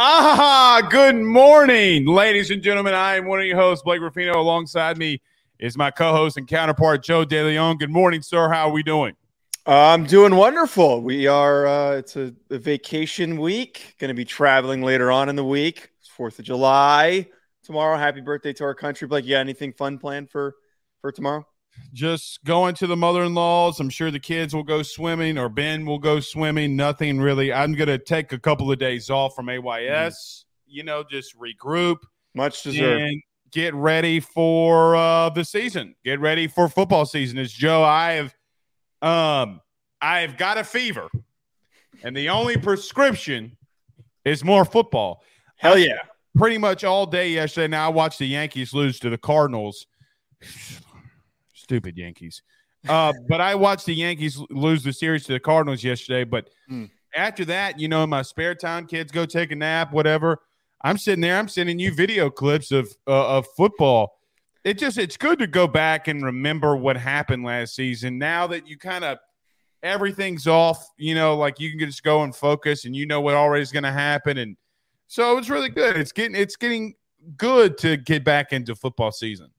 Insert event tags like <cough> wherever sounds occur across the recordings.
Ah, good morning, ladies and gentlemen. I am one of your hosts, Blake Ruffino. Alongside me is my co-host and counterpart, Joe DeLeone. Good morning, sir. How are we doing? I'm doing wonderful. We are. Uh, it's a, a vacation week. Going to be traveling later on in the week. Fourth of July tomorrow. Happy birthday to our country, Blake. You got anything fun planned for for tomorrow? Just going to the mother-in-laws. I'm sure the kids will go swimming, or Ben will go swimming. Nothing really. I'm going to take a couple of days off from AYS. Mm. You know, just regroup. Much deserved. And get ready for uh, the season. Get ready for football season. As Joe, I have, um, I've got a fever, and the only prescription is more football. Hell yeah! pretty much all day yesterday. Now I watched the Yankees lose to the Cardinals. Stupid Yankees. Uh, <laughs> but I watched the Yankees lose the series to the Cardinals yesterday. But mm. after that, you know, in my spare time, kids go take a nap, whatever. I'm sitting there. I'm sending you video clips of uh, of football. It just it's good to go back and remember what happened last season. Now that you kind of everything's off, you know, like you can just go and focus, and you know what already is going to happen, and so it's really good. It's getting it's getting good to get back into football season.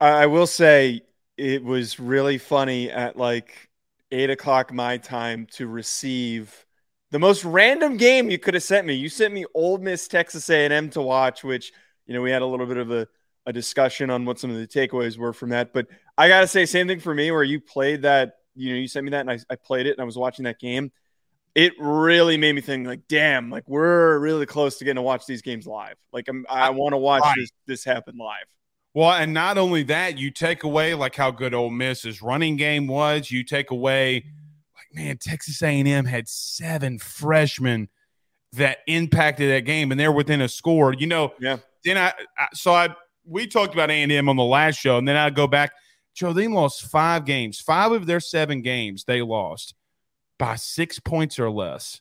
I will say it was really funny at like eight o'clock my time to receive the most random game you could have sent me. You sent me Ole Miss Texas A&M to watch, which you know we had a little bit of a, a discussion on what some of the takeaways were from that. But I gotta say, same thing for me, where you played that. You know, you sent me that, and I, I played it, and I was watching that game. It really made me think, like, damn, like we're really close to getting to watch these games live. Like, I'm, I want to watch this this happen live. Well, and not only that, you take away like how good Ole Miss's running game was. You take away, like man, Texas A&M had seven freshmen that impacted that game, and they're within a score. You know, yeah. Then I, I so I we talked about A&M on the last show, and then I go back. Joe, they lost five games. Five of their seven games they lost by six points or less.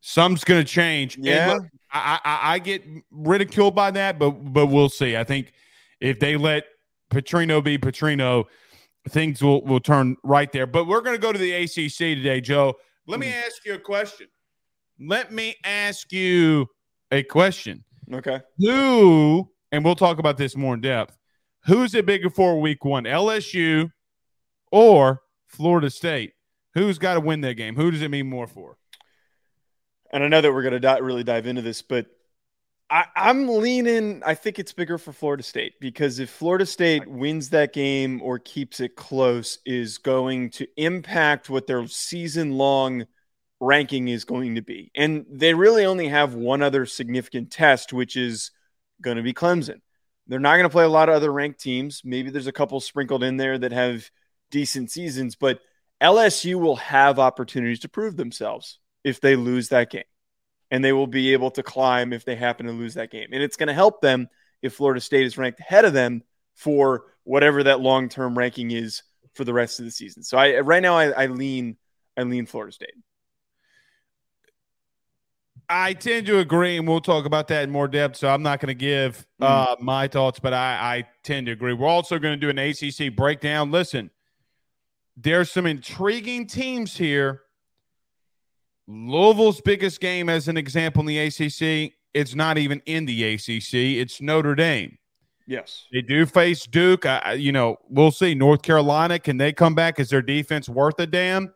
Something's going to change. Yeah. Look, I, I, I get ridiculed by that, but but we'll see. I think if they let Petrino be Petrino, things will will turn right there. But we're going to go to the ACC today, Joe. Let me mm. ask you a question. Let me ask you a question. Okay. Who, and we'll talk about this more in depth. Who's it bigger for week one, LSU or Florida State? Who's got to win that game? Who does it mean more for? And I know that we're going to really dive into this, but I, am leaning. I think it's bigger for Florida State because if Florida State wins that game or keeps it close, is going to impact what their season long ranking is going to be. And they really only have one other significant test, which is going to be Clemson. They're not going to play a lot of other ranked teams. Maybe there's a couple sprinkled in there that have decent seasons, but LSU will have opportunities to prove themselves if they lose that game. And they will be able to climb if they happen to lose that game. And it's going to help them if Florida State is ranked ahead of them for whatever that long term ranking is for the rest of the season. So I right now I, I lean I lean Florida State. I tend to agree, and we'll talk about that in more depth. So I'm not going to give mm-hmm. uh, my thoughts, but I, I tend to agree. We're also going to do an ACC breakdown. Listen, there's some intriguing teams here Louisville's biggest game, as an example, in the ACC, it's not even in the ACC. It's Notre Dame. Yes, they do face Duke. I, you know, we'll see. North Carolina, can they come back? Is their defense worth a damn?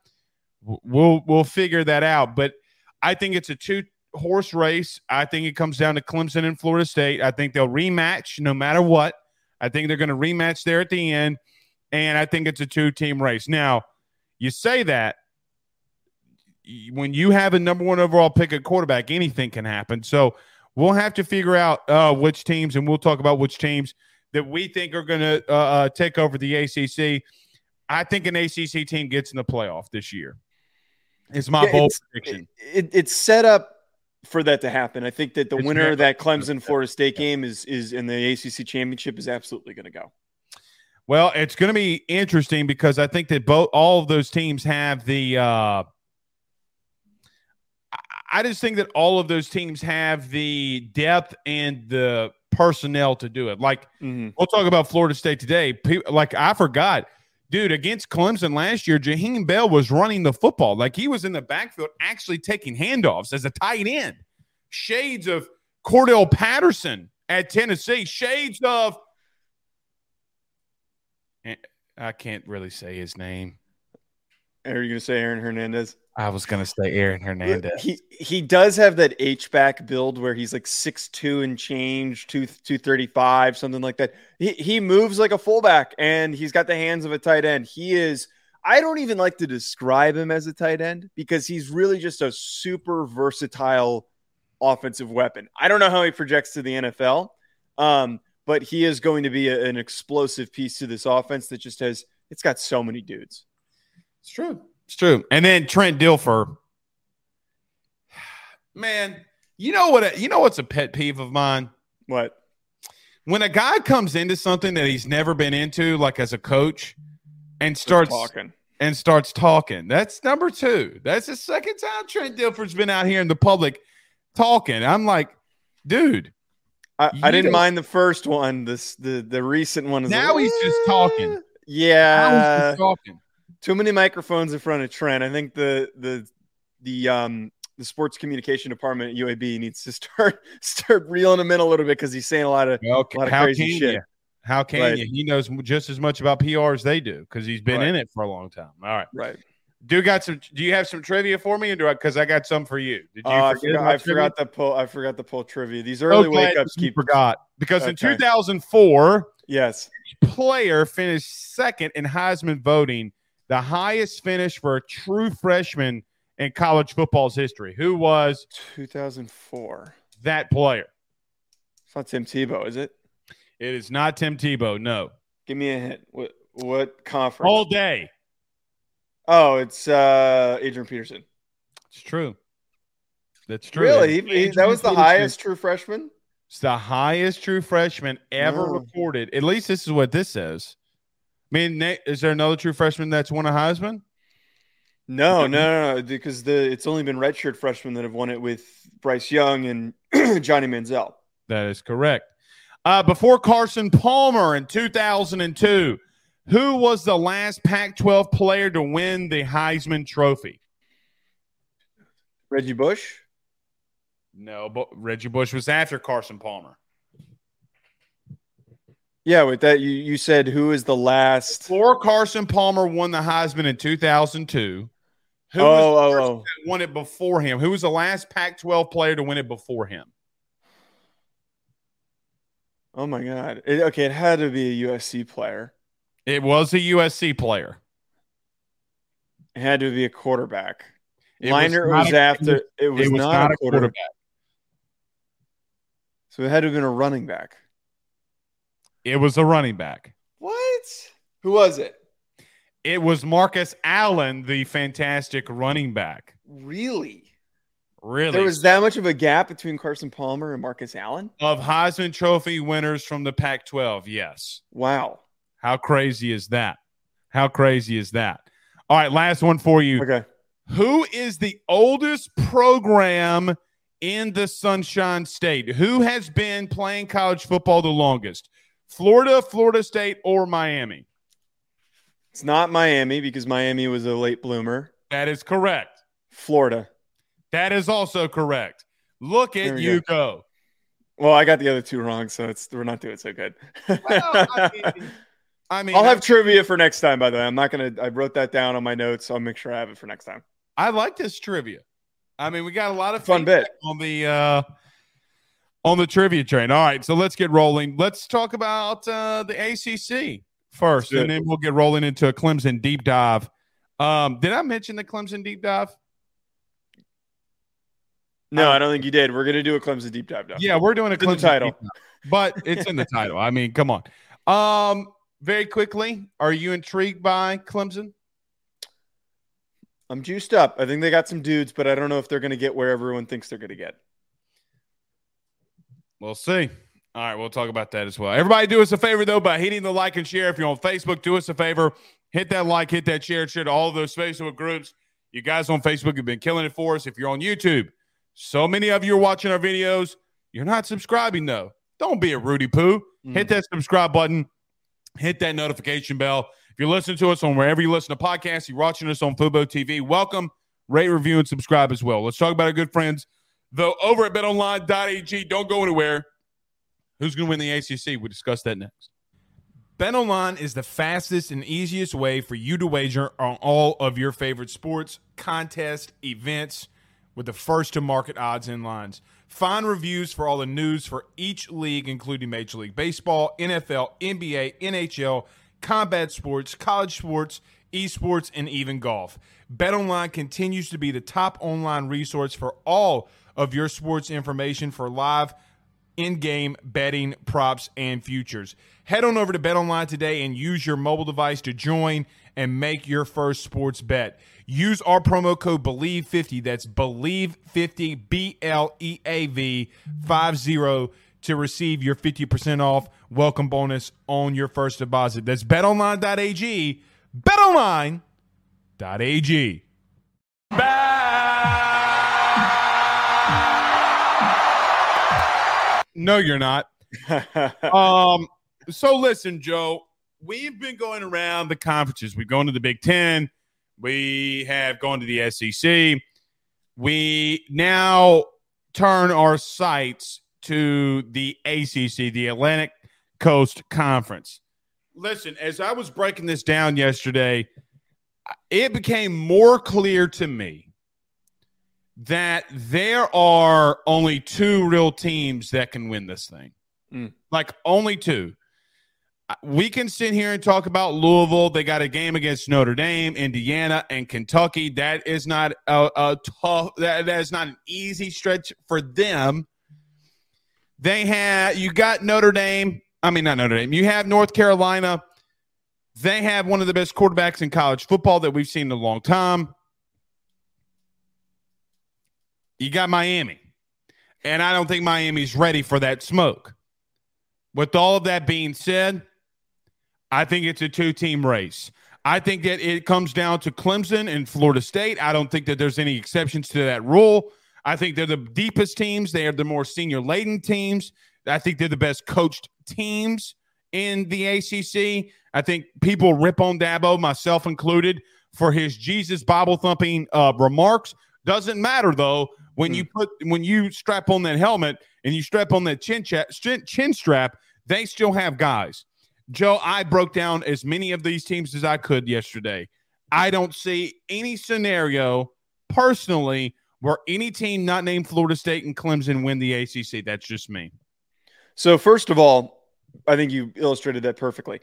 We'll we'll figure that out. But I think it's a two horse race. I think it comes down to Clemson and Florida State. I think they'll rematch no matter what. I think they're going to rematch there at the end, and I think it's a two team race. Now, you say that when you have a number one overall pick at quarterback, anything can happen. So we'll have to figure out uh, which teams, and we'll talk about which teams that we think are going to uh, uh, take over the ACC. I think an ACC team gets in the playoff this year. It's my yeah, bold it's, prediction. It, it, it's set up for that to happen. I think that the it's winner of that Clemson Florida State game is is in the ACC championship is absolutely going to go. Well, it's going to be interesting because I think that both all of those teams have the uh, I just think that all of those teams have the depth and the personnel to do it. Like mm-hmm. we'll talk about Florida State today. People, like I forgot, dude, against Clemson last year, Jaheim Bell was running the football. Like he was in the backfield actually taking handoffs as a tight end. Shades of Cordarrelle Patterson at Tennessee. Shades of eh, I can't really say his name. Are you going to say Aaron Hernandez? I was going to say Aaron Hernandez. He he does have that H back build where he's like six two and change, two two thirty five, something like that. He he moves like a fullback, and he's got the hands of a tight end. He is. I don't even like to describe him as a tight end because he's really just a super versatile offensive weapon. I don't know how he projects to the NFL, um, but he is going to be a, an explosive piece to this offense that just has. It's got so many dudes. It's true. It's true. And then Trent Dilfer. <sighs> Man, you know what? You know what's a pet peeve of mine? What? When a guy comes into something that he's never been into, like as a coach, and starts talking and starts talking. That's number two. That's the second time Trent Dilfer's been out here in the public talking. I'm like, dude. I, I didn't mind the first one. This the the recent one is now he's just talking. Yeah, just talking. Too many microphones in front of Trent. I think the the the um the sports communication department at UAB needs to <laughs> start start reeling him in a little bit because he's saying a lot of, well, a lot of how crazy can shit. You? How can Right. you? He knows just as much about PR as they do because he's been Right. in it for a long time. All right. Right. Do got some? Do you have some trivia for me, or do I? Because I got some for you. Did you Oh, I forgot, I forgot the pull. I forgot the pull trivia. These early glad wake ups keep. forgot because in 2004, Yes. player finished second in Heisman voting, the highest finish for a true freshman in college football's history. Who was 2004. that player? It's not Tim Tebow, is it? It is not Tim Tebow. No, Give me a hint. What what conference? all day. Oh, it's uh Adrian Peterson. It's true. That's true. Really? He- that was the Peterson. highest true freshman? It's the highest true freshman ever Oh. recorded. At least this is what this says. I mean, Nate, is there another true freshman that's won a Heisman? No, no, no, no, because the it's only been redshirt freshmen that have won it with Bryce Young and <clears throat> Johnny Manziel. That is correct. Uh, before Carson Palmer in 2002, who was the last Pac 12 player to win the Heisman Trophy? Reggie Bush? No, but Reggie Bush was after Carson Palmer. Yeah, with that you you said who is the last Before Carson Palmer won the Heisman in 2002, who Oh, was oh, oh, oh. that won it before him? Who was the last Pac 12 player to win it before him? Oh my god. It, okay, it had to be a USC player. It was a USC player. It had to be a quarterback. It Liner not was, a- after it was, it was not, a quarterback. So it had to have been a running back. It was a running back. What? Who was it? It was Marcus Allen, the fantastic running back. Really? Really? There was that much of a gap between Carson Palmer and Marcus Allen? of Heisman Trophy winners from the Pac 12. Yes. Wow. How crazy is that? How crazy is that? All right, last one for you. Okay. Who is the oldest program in the Sunshine State? Who has been playing college football the longest? Florida, Florida State, or Miami? It's not Miami because Miami was a late bloomer. That is correct. Florida. That is also correct. Look at you go. Well, I got the other two wrong, so it's we're not doing so good. Well, I <laughs> mean, I mean, I'll have trivia for next time. By the way, I'm not gonna. I wrote that down on my notes. So I'll make sure I have it for next time. I like this trivia. I mean, we got a lot of Fun bit. on the uh on the trivia train. All right, so let's get rolling. Let's talk about uh the ACC first, and then we'll get rolling into a Clemson deep dive. Um, did I mention the Clemson deep dive? No, I don't think you did. We're gonna do a Clemson deep dive now. Yeah, we're doing a It's Clemson title. deep dive, but it's in the title. I mean, come on. Um, very quickly, are you intrigued by Clemson? I'm juiced up. I think they got some dudes, but I don't know if they're gonna get where everyone thinks they're gonna get. We'll see. All right, we'll talk about that as well. Everybody, do us a favor though by hitting the like and share. If you're on Facebook, do us a favor, hit that like, hit that share, share to all those Facebook groups. You guys on Facebook have been killing it for us. If you're on YouTube, so many of you are watching our videos. You're not subscribing though. Don't be a Rudy Poo. Mm. Hit that subscribe button, hit that notification bell. If you're listening to us on wherever you listen to podcasts, you're watching us on Fubo TV, welcome, rate, review, and subscribe as well. Let's talk about our good friends, though, over at betonline.ag. Don't go anywhere. Who's going to win the ACC? We discuss that next. BetOnline is the fastest and easiest way for you to wager on all of your favorite sports, contests, events with the first to market odds and lines. Find reviews for all the news for each league, including Major League Baseball, NFL, NBA, NHL, combat sports, college sports, esports, and even golf. BetOnline continues to be the top online resource for all of your sports information for live in-game betting, props, and futures. Head on over to BetOnline today and use your mobile device to join and make your first sports bet. Use our promo code BELIEVE50. That's BELIEVE50, B L E A V 50 to receive your 50% off welcome bonus on your first deposit. That's betonline.ag. Betonline.ag. No, you're not. <laughs> um, so listen, Joe, we've been going around the conferences. We've gone to the Big Ten. We have gone to the SEC. We now turn our sights to the ACC, the Atlantic Coast Conference. Listen, as I was breaking this down yesterday, it became more clear to me that there are only two real teams that can win this thing. Mm. Like only two. We can sit here and talk about Louisville. They got a game against Notre Dame, Indiana, and Kentucky. That is not a, a tough. That, that is not an easy stretch for them. They had you got Notre Dame. I mean, not Notre Dame. You have North Carolina. They have one of the best quarterbacks in college football that we've seen in a long time. You got Miami. And I don't think Miami's ready for that smoke. With all of that being said, I think it's a two team race. I think that it comes down to Clemson and Florida State. I don't think that there's any exceptions to that rule. I think they're the deepest teams. They are the more senior laden teams. I think they're the best coached teams in the ACC. I think people rip on Dabo, myself included, for his Jesus Bible thumping uh, remarks. Doesn't matter though when mm. you put when you strap on that helmet and you strap on that chin, chin, chin strap, they still have guys. Joe, I broke down as many of these teams as I could yesterday. I don't see any scenario personally where any team not named Florida State and Clemson win the ACC. That's just me. So, first of all, I think you illustrated that perfectly.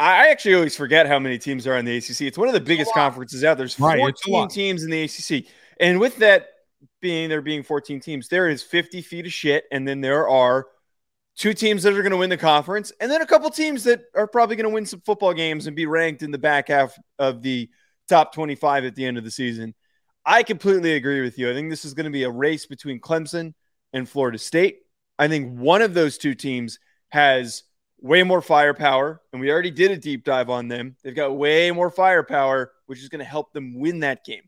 I actually always forget how many teams are in the ACC. It's one of the biggest conferences out. There's 14 right, teams in the ACC. And with that being there being 14 teams, there is 50 feet of shit. And then there are two teams that are going to win the conference, and then a couple teams that are probably going to win some football games and be ranked in the back half of the top 25 at the end of the season. I completely agree with you. I think this is going to be a race between Clemson and Florida State. I think one of those two teams has way more firepower, and we already did a deep dive on them. They've got way more firepower, which is going to help them win that game.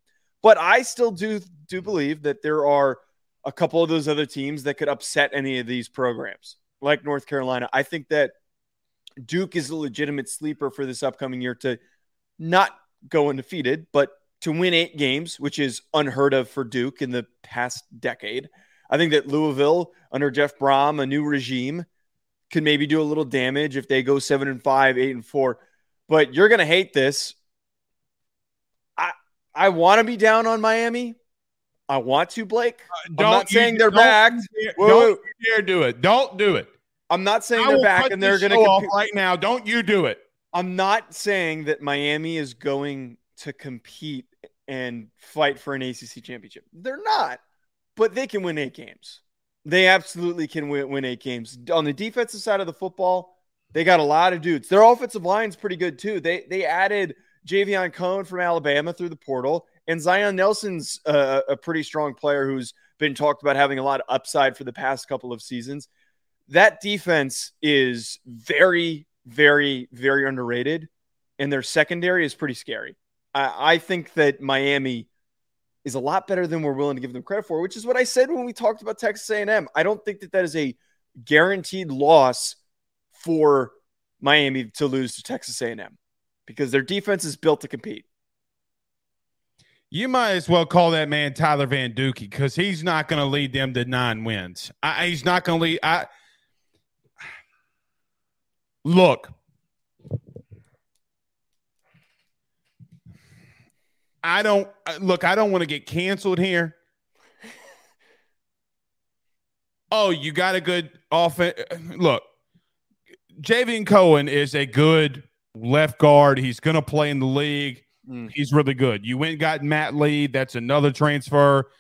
But I still do do believe that there are a couple of those other teams that could upset any of these programs, like North Carolina. I think that Duke is a legitimate sleeper for this upcoming year to not go undefeated, but to win eight games, which is unheard of for Duke in the past decade. I think that Louisville, under Jeff Brohm, a new regime, can maybe do a little damage if they go seven and five, eight and four. But you're going to hate this. I want to be down on Miami. I want to, Blake. Uh, I'm not saying you, they're back. Don't dare do it. Don't do it. I'm not saying I they're back and they're going to off right now. Don't you do it. I'm not saying that Miami is going to compete and fight for an ACC championship. They're not, but they can win eight games. They absolutely can win, win eight games. On the defensive side of the football, they got a lot of dudes. Their offensive line's pretty good too. They they added Javion Cohen from Alabama through the portal, and Zion Nelson's uh, a pretty strong player who's been talked about having a lot of upside for the past couple of seasons. That defense is very, very, very underrated, and their secondary is pretty scary. I, I think that Miami is a lot better than we're willing to give them credit for, which is what I said when we talked about Texas A&M. I don't think that that is a guaranteed loss for Miami to lose to Texas A&M. Because their defense is built to compete. You might as well call that man Tyler Van Duke because he's not going to lead them to nine wins. I, he's not going to lead. I look. I don't uh, look. I don't want to get canceled here. Oh, you got a good offense. Look, Javion Cohen is a good left guard. He's going to play in the league. Mm. He's really good. You went and got Matt Lee. That's another transfer.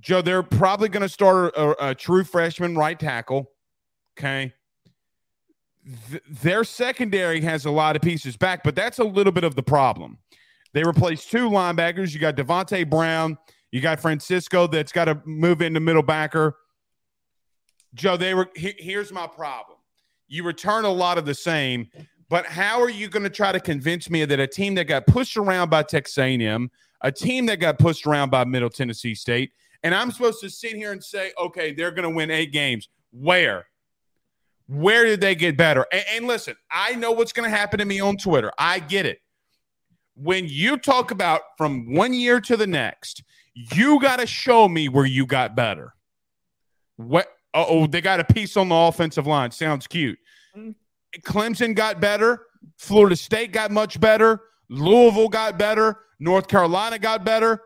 Joe, they're probably going to start a, a, true freshman right tackle. Okay. Th- their secondary has a lot of pieces back, but that's a little bit of the problem. They replaced two linebackers. You got Devontae Brown. You got Francisco that's got to move into middle backer. Joe, they were. He, here's my problem. You return a lot of the same, but how are you going to try to convince me that a team that got pushed around by Texas A&M, a team that got pushed around by Middle Tennessee State, and I'm supposed to sit here and say, okay, they're going to win eight games? Where? Where did they get better? And, and listen, I know what's going to happen to me on Twitter. I get it. When you talk about from one year to the next, you got to show me where you got better. What? Oh, they got a piece on the offensive line. Sounds cute. Mm-hmm. Clemson got better. Florida State got much better. Louisville got better. North Carolina got better.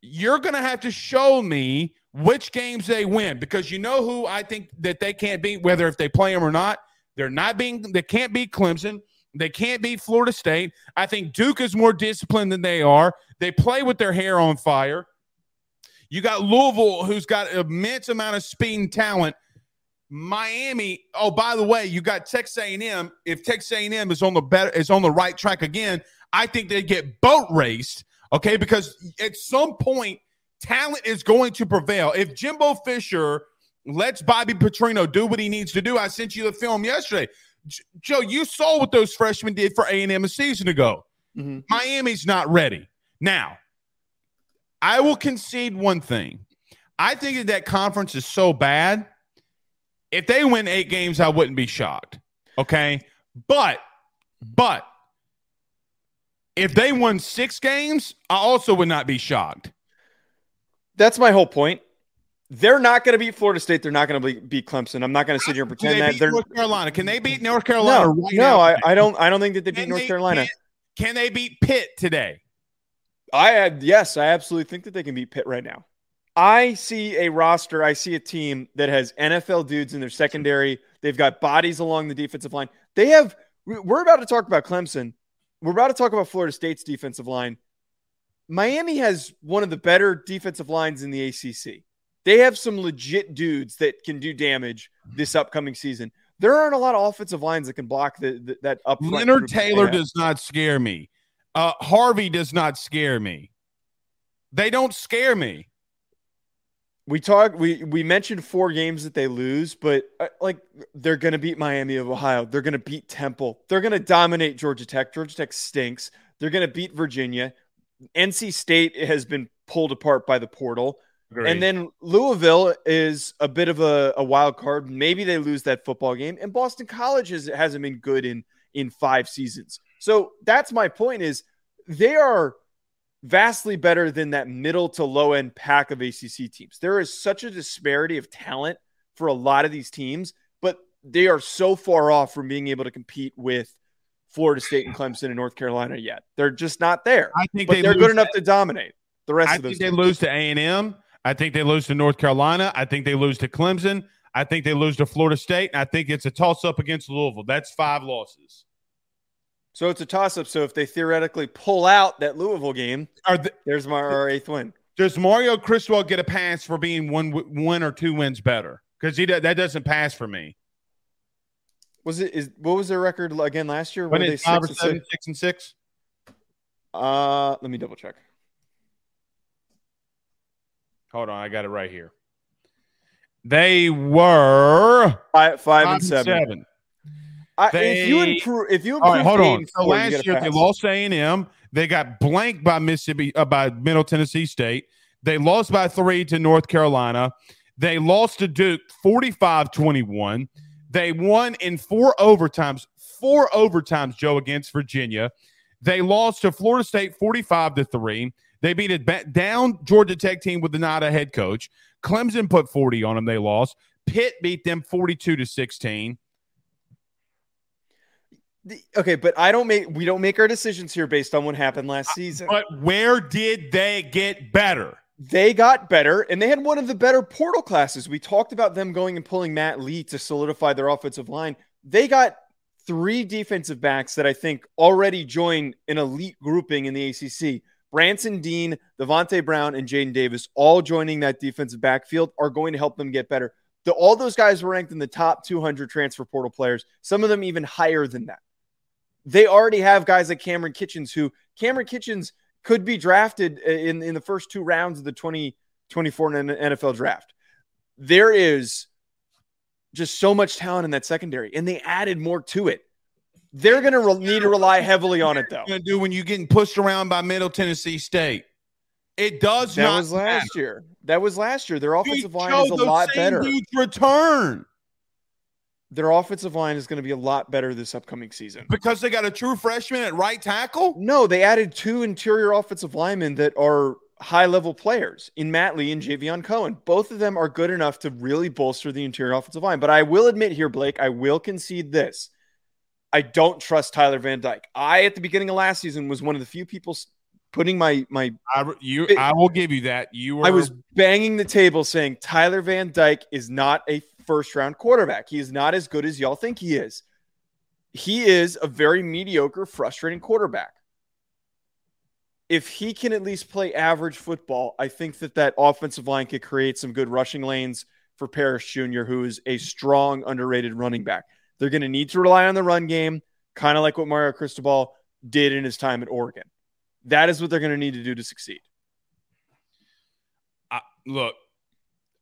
You're going to have to show me which games they win because you know who I think that they can't beat, whether if they play them or not. They're not being, they can't beat Clemson. They can't beat Florida State. I think Duke is more disciplined than they are. They play with their hair on fire. You got Louisville, who's got immense amount of speed and talent. Miami. Oh, by the way, you got Texas A&M. If Texas A&M is on the better is on the right track again, I think they get boat raced. Okay, because at some point, talent is going to prevail. If Jimbo Fisher lets Bobby Petrino do what he needs to do, I sent you the film yesterday. J- Joe, you saw what those freshmen did for A&M a season ago. Mm-hmm. Miami's not ready now. I will concede one thing. I think that that conference is so bad if they win eight games, I wouldn't be shocked. Okay. But, but if they won six games, I also would not be shocked. That's my whole point. They're not going to beat Florida State. They're not going to beat Clemson. I'm not going to sit here and pretend they that they're North Carolina. Can they beat North Carolina? No, right no I, I, don't. I don't think that they can beat North they, Carolina. Can, can they beat Pitt today? I had yes, I absolutely think that they can beat Pitt right now. I see a roster, I see a team that has NFL dudes in their secondary. They've got bodies along the defensive line. They have, we're about to talk about Clemson. We're about to talk about Florida State's defensive line. Miami has one of the better defensive lines in the ACC. They have some legit dudes that can do damage this upcoming season. There aren't a lot of offensive lines that can block the, the that up. Leonard Taylor does not scare me. Uh, Harvey does not scare me. They don't scare me we talked we we mentioned four games that they lose but uh, like they're going to beat miami of ohio. They're going to beat temple. They're going to dominate georgia tech. Georgia tech stinks. They're going to beat virginia. Nc state has been pulled apart by the portal. Great. and then louisville is a bit of a, a, wild card. Maybe they lose that football game and boston college has, hasn't been good in in five seasons. So that's my point is they are vastly better than that middle to low end pack of ACC teams. There is such a disparity of talent for a lot of these teams, but they are so far off from being able to compete with Florida State and Clemson and North Carolina yet. They're just not there. I think they are good enough to dominate the rest I of those. I think teams. they lose to A and M. I think they lose to North Carolina. I think they lose to Clemson. I think they lose to Florida State. I think it's a toss up against Louisville. That's five losses. So it's a toss up. So if they theoretically pull out that Louisville game, the, there's my our eighth win. Does Mario Cristobal get a pass for being one one or two wins better? Because he that doesn't pass for me. Was it is what was their record again last year? When Were they five six or seven, six? six and six? Uh, let me double check. Hold on, I got it right here. They were five, five, five and, seven. seven. I, they, if you improve, if you improve, right, hold on. So last year they lost A and M. They got blanked by Mississippi, uh, by Middle Tennessee State. They lost by three to North Carolina. They lost to Duke 45 21. They won in four overtimes, four overtimes, Joe, against Virginia. They lost to Florida State 45 to 3. They beat a down Georgia Tech team with the not a head coach. Clemson put 40 on them. They lost. Pitt beat them 42 to 16. Okay, but I don't make we don't make our decisions here based on what happened last season. But where did they get better? They got better, and they had one of the better portal classes. We talked about them going and pulling Matt Lee to solidify their offensive line. They got three defensive backs that I think already join an elite grouping in the ACC. Branson Deen, Devontae Brown, and Jaden Davis, all joining that defensive backfield, are going to help them get better. The, all those guys were ranked in the top 200 transfer portal players, some of them even higher than that. They already have guys like Kamren Kinchens, who Kamren Kinchens could be drafted in, in the first two rounds of the 2024 NFL draft. There is just so much talent in that secondary, and they added more to it. They're going to re- need to rely heavily on it, though. Going to do when you're getting pushed around by Middle Tennessee State. It does that not. was last matter. year. That was last year. Their offensive line is a lot better. return Their offensive line is going to be a lot better this upcoming season. because they got a true freshman at right tackle. No, they added two interior offensive linemen that are high level players in Matt Lee and Javion Cohen. Both of them are good enough to really bolster the interior offensive line. But I will admit here, Blake, I will concede this. I don't trust Tyler Van Dyke. I, at the beginning of last season, was one of the few people putting my my. I you I will give you that. You were I was banging the table saying Tyler Van Dyke is not a first round quarterback. He is not as good as y'all think he is. He is a very mediocre, frustrating quarterback. If he can at least play average football, I think that that offensive line could create some good rushing lanes for Parrish Jr., who is a strong, underrated running back. They're going to need to rely on the run game, kind of like what Mario Cristobal did in his time at Oregon. That is what they're going to need to do to succeed. I, look.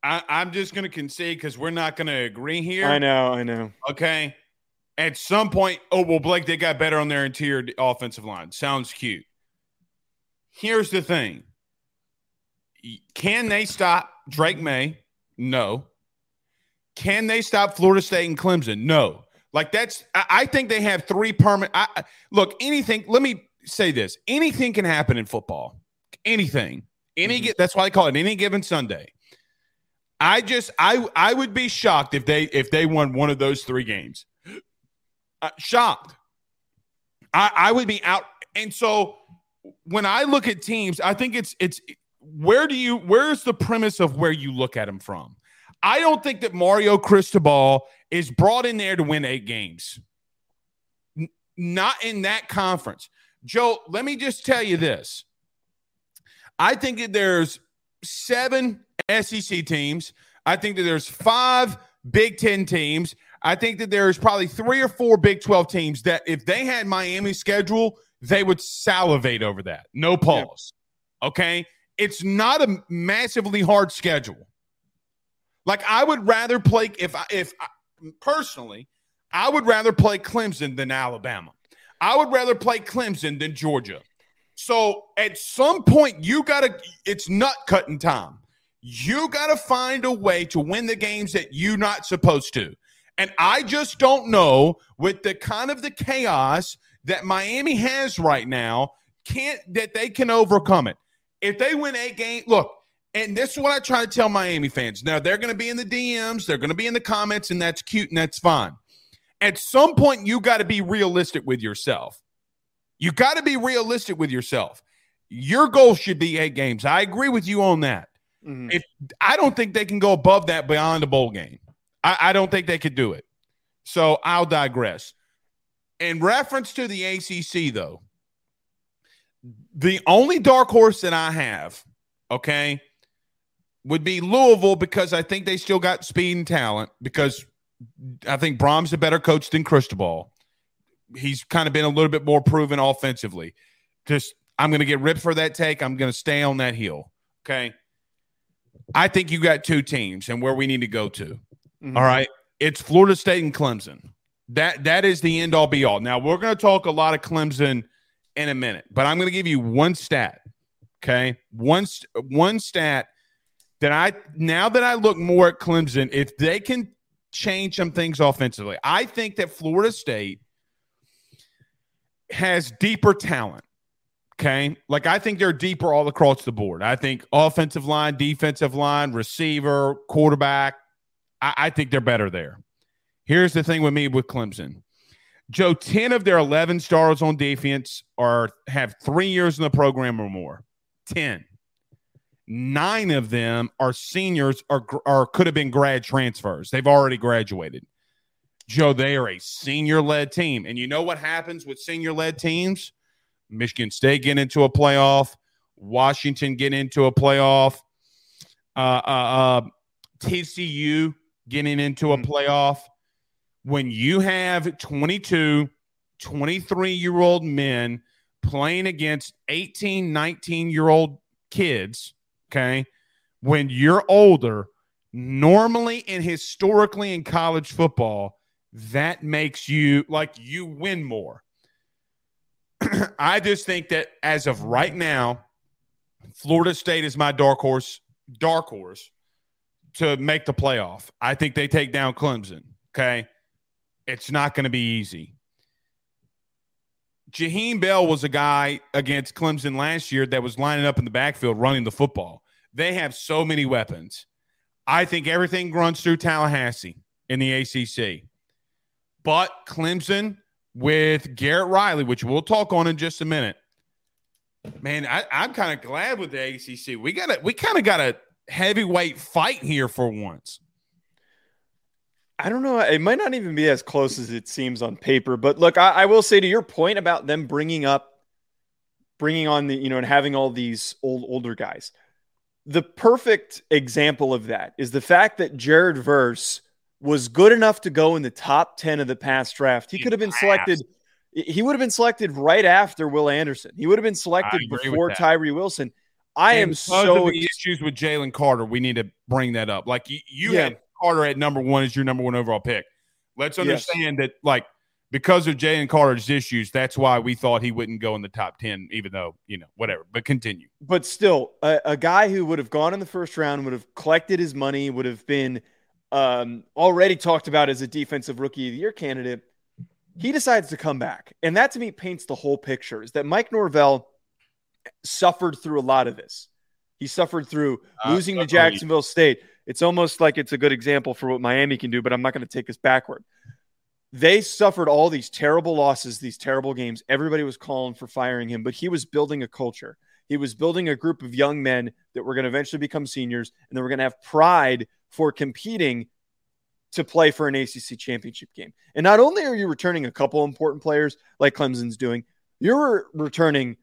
I, I'm just going to concede because we're not going to agree here. I know, I know. Okay. At some point, oh well, Blake, they got better on their interior offensive line. Sounds cute. Here's the thing: Can they stop Drake Maye? No. Can they stop Florida State and Clemson? No. Like that's, I, I think they have three permanent. I, I- look, anything. Let me say this: anything can happen in football. Anything. Any. Mhm. That's why they call it any given Sunday. I just, I, I would be shocked if they, if they won one of those three games. Uh, shocked. I, I would be out. And so when I look at teams, I think it's it's where do you where's the premise of where you look at them from? I don't think that Mario Cristobal is brought in there to win eight games. N- not in that conference. Joe, let me just tell you this. I think that there's seven SEC teams. I think that there's five Big Ten teams. I think that there's probably three or four Big 12 teams that if they had Miami's schedule, they would salivate over that. No pause. Okay. It's not a massively hard schedule. Like I would rather play if I if I, personally, I would rather play Clemson than Alabama. I would rather play Clemson than Georgia. So at some point, you gotta it's nut cutting time. You gotta find a way to win the games that you're not supposed to. And I just don't know with the kind of the chaos that Miami has right now, can't that they can overcome it. If they win eight games, look, and this is what I try to tell Miami fans. Now they're going to be in the DMs, they're going to be in the comments, and that's cute and that's fine. At some point, you got to be realistic with yourself. You got to be realistic with yourself. Your goal should be eight games. I agree with you on that. Mhm. If I don't think they can go above that beyond a bowl game. I, I don't think they could do it. So I'll digress. In reference to the ACC, though, the only dark horse that I have, okay, would be Louisville because I think they still got speed and talent because I think Brohm's a better coach than Cristobal. He's kind of been a little bit more proven offensively. Just I'm going to get ripped for that take. I'm going to stay on that hill. Okay. I think you got two teams and where we need to go to. Mhm. All right. It's Florida State and Clemson. That that is the end all be all. Now we're going to talk a lot of Clemson in a minute, but I'm going to give you one stat. Okay, one one stat that I now that I look more at Clemson, if they can change some things offensively, I think that Florida State has deeper talent. Okay. Like I think they're deeper all across the board. I think offensive line, defensive line, receiver, quarterback. I, I think they're better there. Here's the thing with me with Clemson. Joe, 10 of their 11 stars on defense are have three years in the program or more. 10. Nine of them are seniors or, or could have been grad transfers. They've already graduated. Joe, they are a senior led team. And you know what happens with senior led teams? Michigan State get into a playoff, Washington get into a playoff, uh, uh, uh, TCU getting into a hmm. playoff. When you have 22, 23 year old men playing against 18, 19 year old kids, okay, when you're older, normally and historically in college football, that makes you like you win more. <clears throat> I just think that as of right now, Florida State is my dark horse, dark horse to make the playoff. I think they take down Clemson. Okay. It's not going to be easy. Jaheim Bell was a guy against Clemson last year that was lining up in the backfield running the football. They have so many weapons. I think everything runs through Tallahassee in the ACC. But Clemson with Garrett Riley, which we'll talk on in just a minute. Man, I, am kind of glad with the ACC. We got a, we kind of got a heavyweight fight here for once. I don't know. It might not even be as close as it seems on paper. But look, I, I will say to your point about them bringing up, bringing on the, you know, and having all these old, older guys. The perfect example of that is the fact that Jared Verse was good enough to go in the top 10 of the past draft. He could have been selected. He would have been selected right after Will Anderson. He would have been selected before Tyree Wilson. I and am so the issues with Jalen Carter. We need to bring that up. Like you, you yeah. had Carter at number one as your number one overall pick. Let's understand yes. that, like, because of Jalen Carter's issues, that's why we thought he wouldn't go in the top 10, even though, you know, whatever. But continue. But still, a, a guy who would have gone in the first round, would have collected his money, would have been – um, already talked about as a defensive rookie of the year candidate, he decides to come back. And that to me paints the whole picture is that Mike Norvell suffered through a lot of this. He suffered through uh, losing to Jacksonville State. It's almost like it's a good example for what Miami can do, but I'm not going to take us backward. They suffered all these terrible losses, these terrible games. Everybody was calling for firing him, but he was building a culture. He was building a group of young men that were going to eventually become seniors and they were going to have pride for competing to play for an ACC championship game. And not only are you returning a couple important players like Clemson's doing, you're returning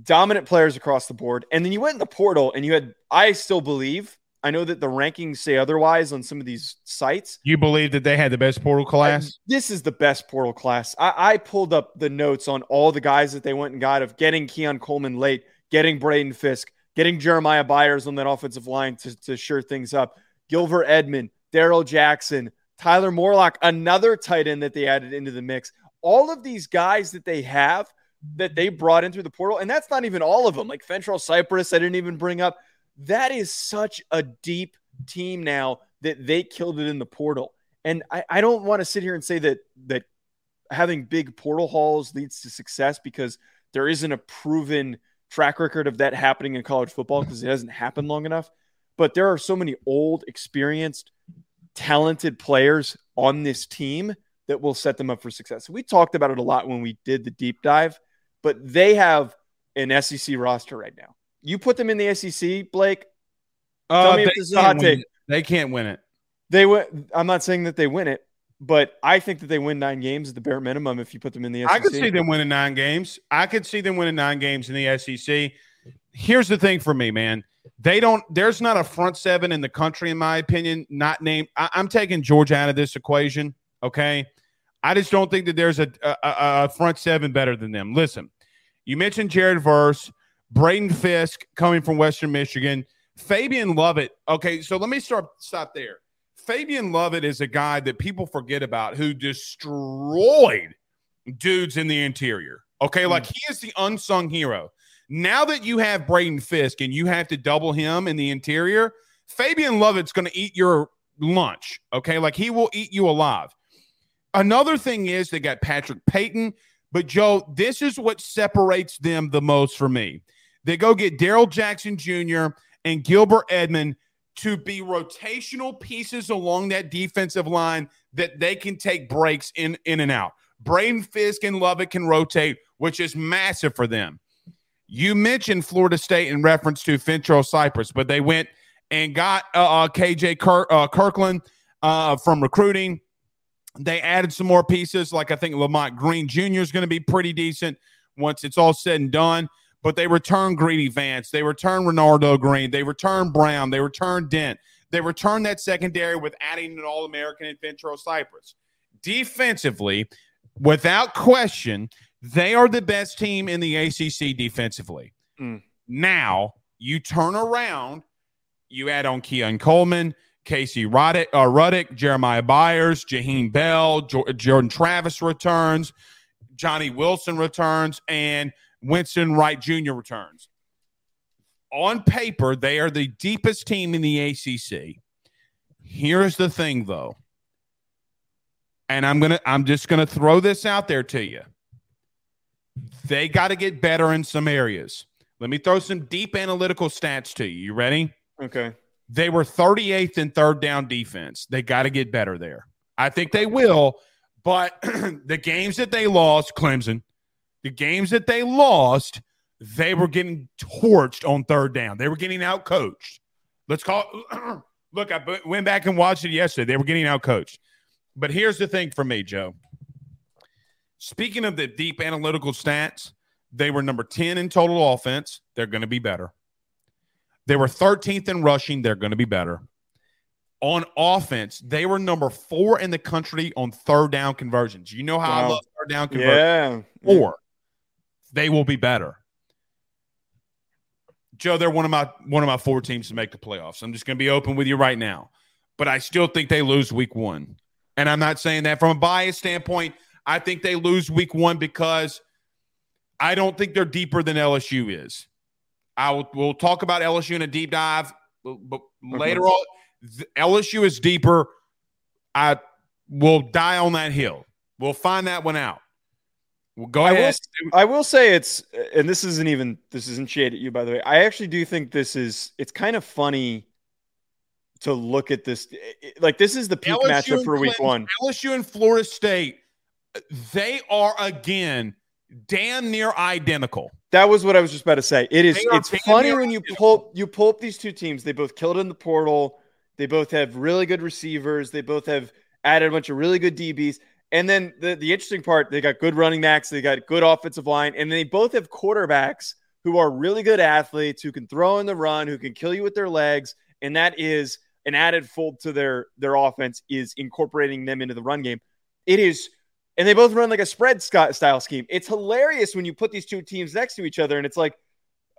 dominant players across the board. And then you went in the portal and you had, I still believe, I know that the rankings say otherwise on some of these sites. You believe that they had the best portal class? I, this is the best portal class. I, I, pulled up the notes on all the guys that they went and got of getting Keon Coleman late, getting Braden Fisk, getting Jeremiah Byers on that offensive line to, to sure things up, Gilber Edmond, Darrell Jackson, Tyler Morlock, another tight end that they added into the mix. All of these guys that they have that they brought in through the portal, and that's not even all of them. Like Fentrell Cypress, I didn't even bring up. That is such a deep team now that they killed it in the portal. And I, I don't want to sit here and say that that having big portal hauls leads to success because there isn't a proven track record of that happening in college football because it hasn't happened long enough. But there are so many old, experienced, talented players on this team that will set them up for success. We talked about it a lot when we did the deep dive, but they have an SEC roster right now. You put them in the SEC, Blake. Uh, tell me if this is a hot take. They can't win it. They win. I'm not saying that they win it, but I think that they win nine games at the bare minimum if you put them in the SEC. I could see them winning nine games. I could see them winning nine games in the SEC. Here's the thing for me, man. They don't. There's not a front seven in the country, in my opinion. Not named. I, am taking Georgia out of this equation. Okay, I just don't think that there's a, a, a front seven better than them. Listen, you mentioned Jared Verse, Braden Fisk coming from Western Michigan, Fabian Lovett. Okay, so let me start stop there. Fabian Lovett is a guy that people forget about who destroyed dudes in the interior. Okay, like mm. he is the unsung hero. Now that you have Braden Fisk and you have to double him in the interior, Fabian Lovett's going to eat your lunch. Okay. Like he will eat you alive. Another thing is they got Patrick Payton, But Joe, this is what separates them the most for me. They go get Darrell Jackson Jr. and Gilber Edmond to be rotational pieces along that defensive line that they can take breaks in in and out. Braden Fisk and Lovett can rotate, which is massive for them. You mentioned Florida State in reference to Fentrell Cypress, but they went and got uh, uh KJ Kirk, uh, Kirkland uh, from recruiting. They added some more pieces, like I think Lamont Green Jr. is going to be pretty decent once it's all said and done. But they return Greedy Vance, they return Renardo Green, they return Brown, they return Dent, they return that secondary with adding an All American in Fentrell Cypress. Defensively, without question, they are the best team in the ACC defensively. Mm. Now you turn around, you add on Keon Coleman, Casey Ruddick, uh, Ruddick Jeremiah Byers, Jaheim Bell, jo- Jordan Travis returns, Johnny Wilson returns, and Winston Wright Jr. returns. On paper, they are the deepest team in the ACC. Here's the thing, though, and I'm gonna I'm just gonna throw this out there to you. They got to get better in some areas. Let me throw some deep analytical stats to you. You ready? Okay. They were 38th in third down defense. They got to get better there. I think they will, but <clears throat> the games that they lost, Clemson, the games that they lost, they were getting torched on third down. They were getting out coached. Let's call <clears throat> look, I went back and watched it yesterday. They were getting out coached. But here's the thing for me, Joe. Speaking of the deep analytical stats, they were number 10 in total offense. They're going to be better. They were 13th in rushing. They're going to be better. On offense, they were number four in the country on third down conversions. You know how wow. I love third down conversions. Yeah. Four. They will be better. Joe, they're one of my one of my four teams to make the playoffs. I'm just going to be open with you right now, but I still think they lose week one, and I'm not saying that from a bias standpoint. I think they lose week one because I don't think they're deeper than LSU is. I will we'll talk about LSU in a deep dive, but later on, LSU is deeper. I will die on that hill. We'll find that one out. Well, go I ahead. Will, I will say it's, and this isn't even this isn't shade at you, by the way. I actually do think this is. It's kind of funny to look at this. Like this is the peak LSU matchup for Week One. LSU and Florida State, they are again damn near identical. That was what I was just about to say. It is. It's funny when you pull you pull up these two teams. They both killed in the portal. They both have really good receivers. They both have added a bunch of really good DBs. And then the, the interesting part, they got good running backs, they got good offensive line, and they both have quarterbacks who are really good athletes who can throw in the run, who can kill you with their legs. And that is an added fold to their their offense is incorporating them into the run game. It is, and they both run like a spread style scheme. It's hilarious when you put these two teams next to each other, and it's like,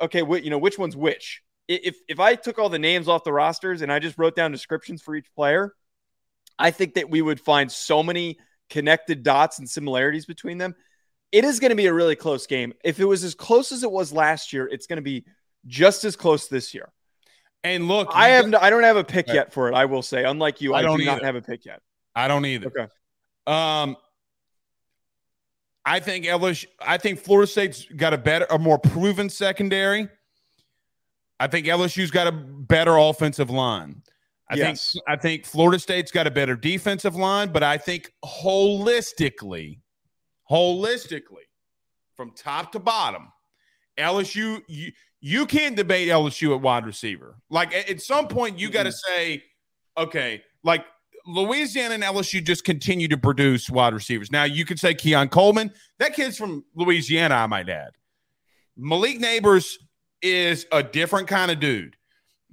okay, wh- you know, which one's which? If if I took all the names off the rosters and I just wrote down descriptions for each player, I think that we would find so many connected dots and similarities between them. It is going to be a really close game. If it was as close as it was last year, it's going to be just as close this year. And look, I have no, I don't have a pick yet for it. I will say, unlike you, I, I don't do not have a pick yet. I don't either. Okay. Um, I think LSU. I think Florida State's got a better, a more proven secondary. I think LSU's got a better offensive line. I yes. think I think Florida State's got a better defensive line, but I think holistically, holistically, from top to bottom, LSU you, you can't debate LSU at wide receiver. Like at, some point, you got to say, okay, like Louisiana and LSU just continue to produce wide receivers. Now you could say Keon Coleman, that kid's from Louisiana, I might add. Malik Nabers is a different kind of dude.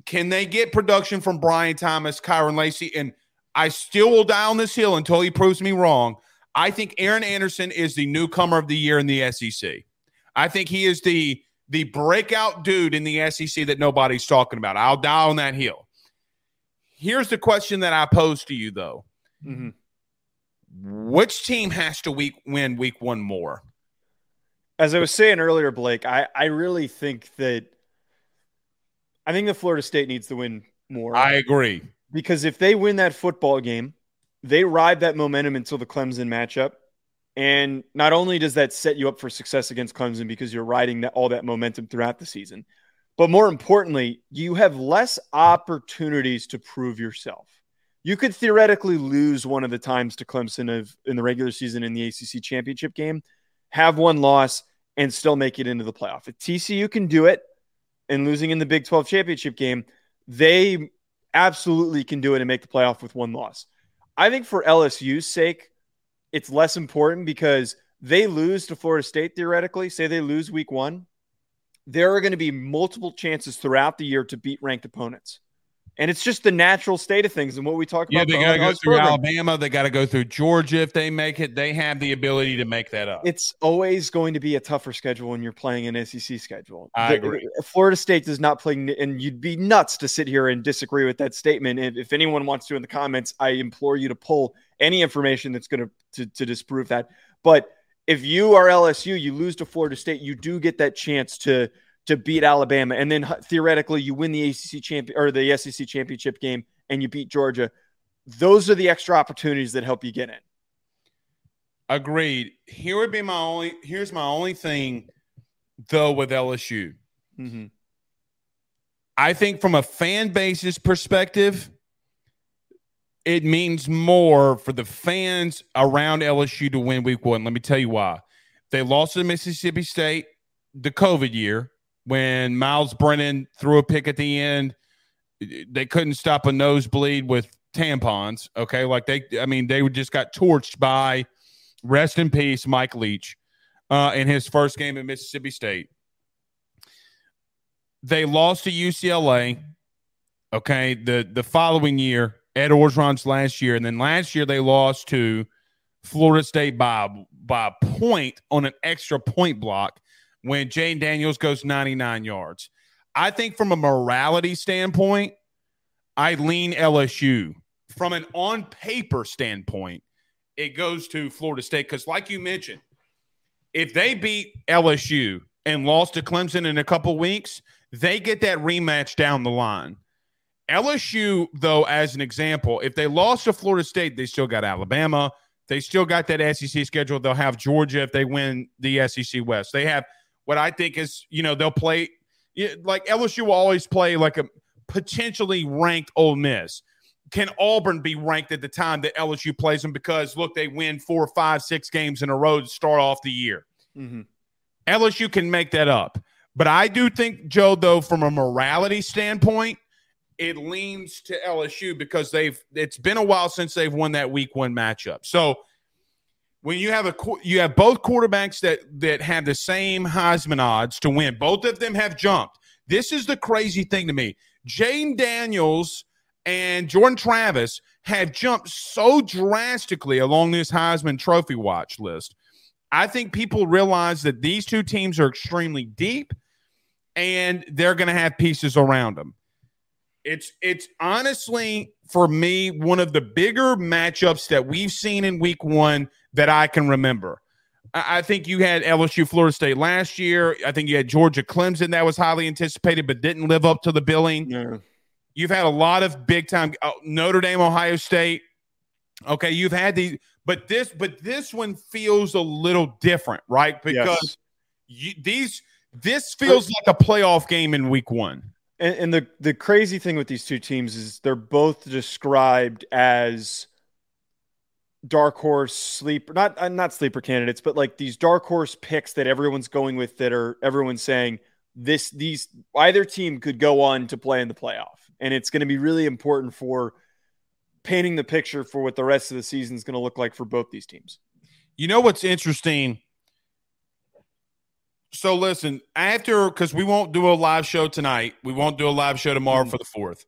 Can they get production from Brian Thomas, Kyren Lacy? And I still will die on this hill until he proves me wrong. I think Aaron Anderson is the newcomer of the year in the SEC. I think he is the the breakout dude in the SEC that nobody's talking about. I'll die on that hill. Here's the question that I pose to you though. Mm-hmm. Which team has to week win week one more? As I was saying earlier, Blake, I, I really think that I think the Florida State needs to win more. I agree. Because if they win that football game, they ride that momentum until the Clemson matchup. And not only does that set you up for success against Clemson because you're riding that, all that momentum throughout the season, but more importantly, you have less opportunities to prove yourself. You could theoretically lose one of the times to Clemson of in the regular season in the ACC championship game, have one loss, and still make it into the playoff. If TCU can do it and losing in the Big 12 championship game, they absolutely can do it and make the playoff with one loss. I think for LSU's sake, it's less important because they lose to Florida State theoretically, say they lose week one, there are going to be multiple chances throughout the year to beat ranked opponents. And it's just the natural state of things and what we talk about. Yeah, they got to go through program. Alabama. They got to go through Georgia if they make it. They have the ability to make that up. It's always going to be a tougher schedule when you're playing an SEC schedule. I the, agree. Florida State does not play, and you'd be nuts to sit here and disagree with that statement. If, if anyone wants to in the comments, I implore you to pull any information that's going to, to disprove that. But if you are LSU, you lose to Florida State, you do get that chance to – to beat Alabama, and then theoretically you win the ACC champion or the SEC championship game and you beat Georgia. Those are the extra opportunities that help you get in. Agreed. Here would be my only. Here's my only thing, though, with LSU. Mm-hmm. I think from a fan base's perspective, it means more for the fans around LSU to win Week One. Let me tell you why. They lost to Mississippi State the COVID year when Myles Brennan threw a pick at the end. They couldn't stop a nosebleed with tampons. Okay. Like they, I mean, they just got torched by rest in peace, Mike Leach, uh, in his first game at Mississippi State. They lost to UCLA. Okay. The, the following year, Ed Orgeron's last year. And then last year, they lost to Florida State by, by a point on an extra point block when Jayden Daniels goes 99 yards. I think from a morality standpoint, I lean LSU. From an on paper standpoint, it goes to Florida State because, like you mentioned, if they beat LSU and lost to Clemson in a couple weeks, they get that rematch down the line. LSU, though, as an example, if they lost to Florida State, they still got Alabama. They still got that SEC schedule. They'll have Georgia if they win the SEC West. They have what I think is, you know, they'll play like LSU will always play like a potentially ranked Ole Miss. Can Auburn be ranked at the time that LSU plays them? Because look, they win four, five, six games in a row to start off the year. Mm-hmm. LSU can make that up. But I do think, Joe, though, from a morality standpoint, it leans to LSU because they've it's been a while since they've won that week one matchup. So when you have a you have both quarterbacks that that have the same Heisman odds to win. Both of them have jumped. This is the crazy thing to me. Jayden Daniels and Jordan Travis have jumped so drastically along this Heisman Trophy watch list. I think people realize that these two teams are extremely deep and they're going to have pieces around them. It's it's honestly for me one of the bigger matchups that we've seen in week 1 that I can remember. I think you had LSU Florida State last year. I think you had Georgia Clemson that was highly anticipated but didn't live up to the billing. Yeah. You've had a lot of big time uh, Notre Dame, Ohio State. Okay, you've had these, but this, but this one feels a little different, right? Because yes. you, these, this feels like a playoff game in Week One. And, and the the crazy thing with these two teams is they're both described as dark horse sleeper not uh, not sleeper candidates but like these dark horse picks that everyone's going with that are everyone's saying this these either team could go on to play in the playoff. And it's going to be really important for painting the picture for what the rest of the season is going to look like for both these teams. You know what's interesting so listen after because we won't do a live show tonight we won't do a live show tomorrow mm-hmm. for the fourth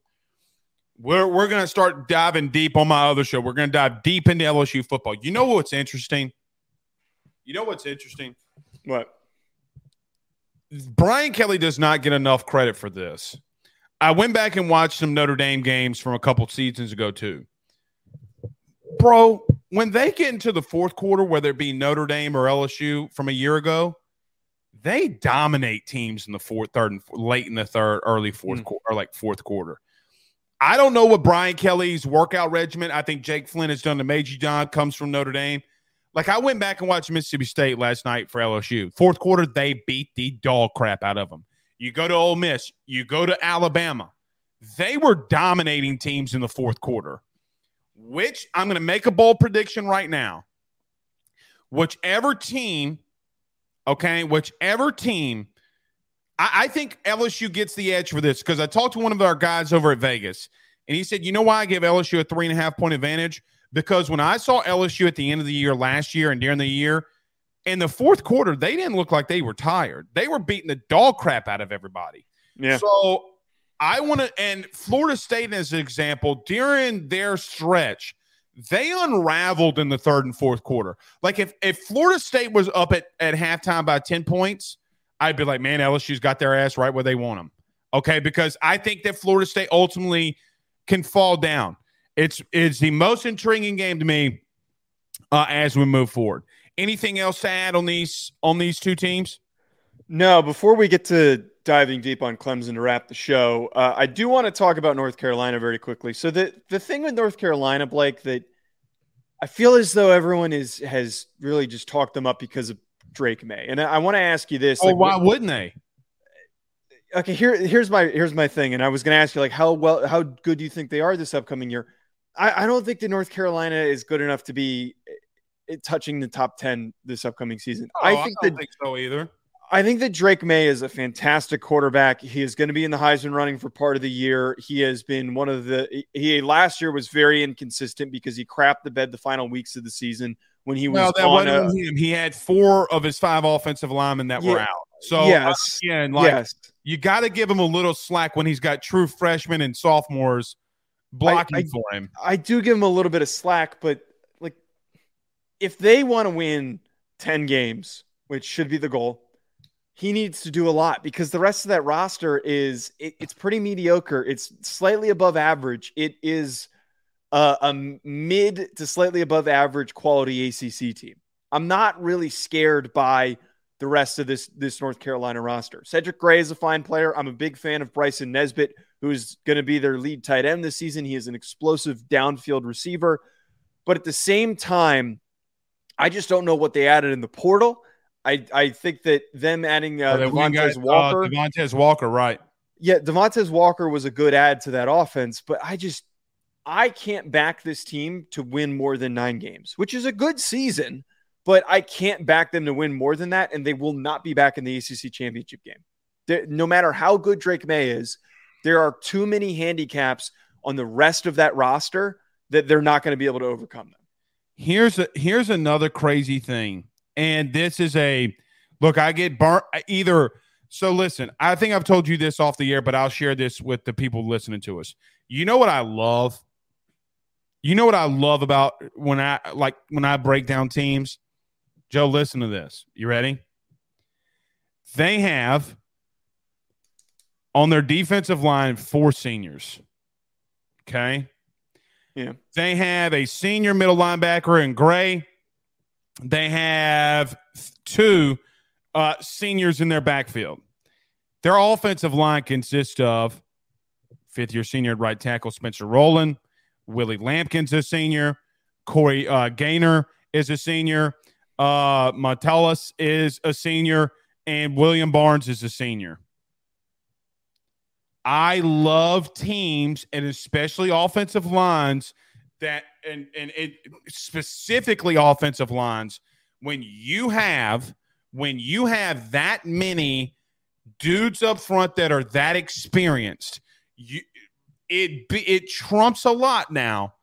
we're we're gonna start diving deep on my other show. We're gonna dive deep into LSU football. You know what's interesting? You know what's interesting? What? Brian Kelly does not get enough credit for this. I went back and watched some Notre Dame games from a couple seasons ago too. Bro, when they get into the fourth quarter, whether it be Notre Dame or LSU from a year ago, they dominate teams in the fourth, third, and late in the third, early fourth mm. quarter, or like fourth quarter. I don't know what Brian Kelly's workout regimen. I think Jake Flint has done a major job. Comes from Notre Dame. Like I went back and watched Mississippi State last night for LSU. Fourth quarter, they beat the dog crap out of them. You go to Ole Miss, you go to Alabama. They were dominating teams in the fourth quarter. Which I'm going to make a bold prediction right now. Whichever team, okay, whichever team, I, I think LSU gets the edge for this because I talked to one of our guys over at Vegas, and he said, "You know why I give LSU a three and a half point advantage?" because when I saw LSU at the end of the year last year and during the year, in the fourth quarter, they didn't look like they were tired. They were beating the dog crap out of everybody. Yeah. So I want to, and Florida State as an example, during their stretch, they unraveled in the third and fourth quarter. Like if if Florida State was up at, at halftime by 10 points, I'd be like, man, LSU's got their ass right where they want them. Okay. Because I think that Florida State ultimately can fall down. It's it's the most intriguing game to me uh, as we move forward. Anything else to add on these on these two teams? No. Before we get to diving deep on Clemson to wrap the show, uh, I do want to talk about North Carolina very quickly. So the the thing with North Carolina, Blake, that I feel as though everyone is has really just talked them up because of Drake Maye, and I, I want to ask you this: Oh, like, why what, wouldn't they? Okay, here here's my here's my thing, and I was going to ask you like how well how good do you think they are this upcoming year? I, I don't think that North Carolina is good enough to be eh, touching the top 10 this upcoming season. Oh, I think I that think so either. I think that Drake Maye is a fantastic quarterback. He is going to be in the Heisman running for part of the year. He has been one of the he last year was very inconsistent because he crapped the bed the final weeks of the season when he was well, that wasn't him. He had four of his five offensive linemen that yeah, were out. So uh, yes, again, like yes. you got to give him a little slack when he's got true freshmen and sophomores blocking I, I, for him. I do give him a little bit of slack, but like if they want to win 10 games, which should be the goal, he needs to do a lot because the rest of that roster is it, it's pretty mediocre. It's slightly above average. It is a, mid to slightly above average quality ACC team. I'm not really scared by the rest of this this North Carolina roster. Cedric Gray is a fine player. I'm a big fan of Bryson Nesbit, who's going to be their lead tight end this season. He is an explosive downfield receiver. But at the same time, I just don't know what they added in the portal. I, I think that them adding uh, oh, Devontez uh, Walker. Uh, Devontez Walker, right. Yeah, Devontez Walker was a good add to that offense, but I just I can't back this team to win more than nine games, which is a good season but I can't back them to win more than that, and they will not be back in the ACC championship game. They're, no matter how good Drake Maye is, there are too many handicaps on the rest of that roster that they're not going to be able to overcome them. Here's a here's another crazy thing, and this is a look. I get burnt either. So listen, I think I've told you this off the air, but I'll share this with the people listening to us. You know what I love? You know what I love about when I like when I break down teams? Joe, listen to this. You ready? They have on their defensive line four seniors. Okay. Yeah. They have a senior middle linebacker in gray. They have two uh, seniors in their backfield. Their offensive line consists of fifth year senior right tackle Spencer Rolland, Willie Lampkin's a senior, Corey uh, Gaynor is a senior, uh, is a senior, and William Barnes is a senior. I love teams and especially offensive lines that and and it specifically offensive lines when you have when you have that many dudes up front that are that experienced you it it trumps a lot now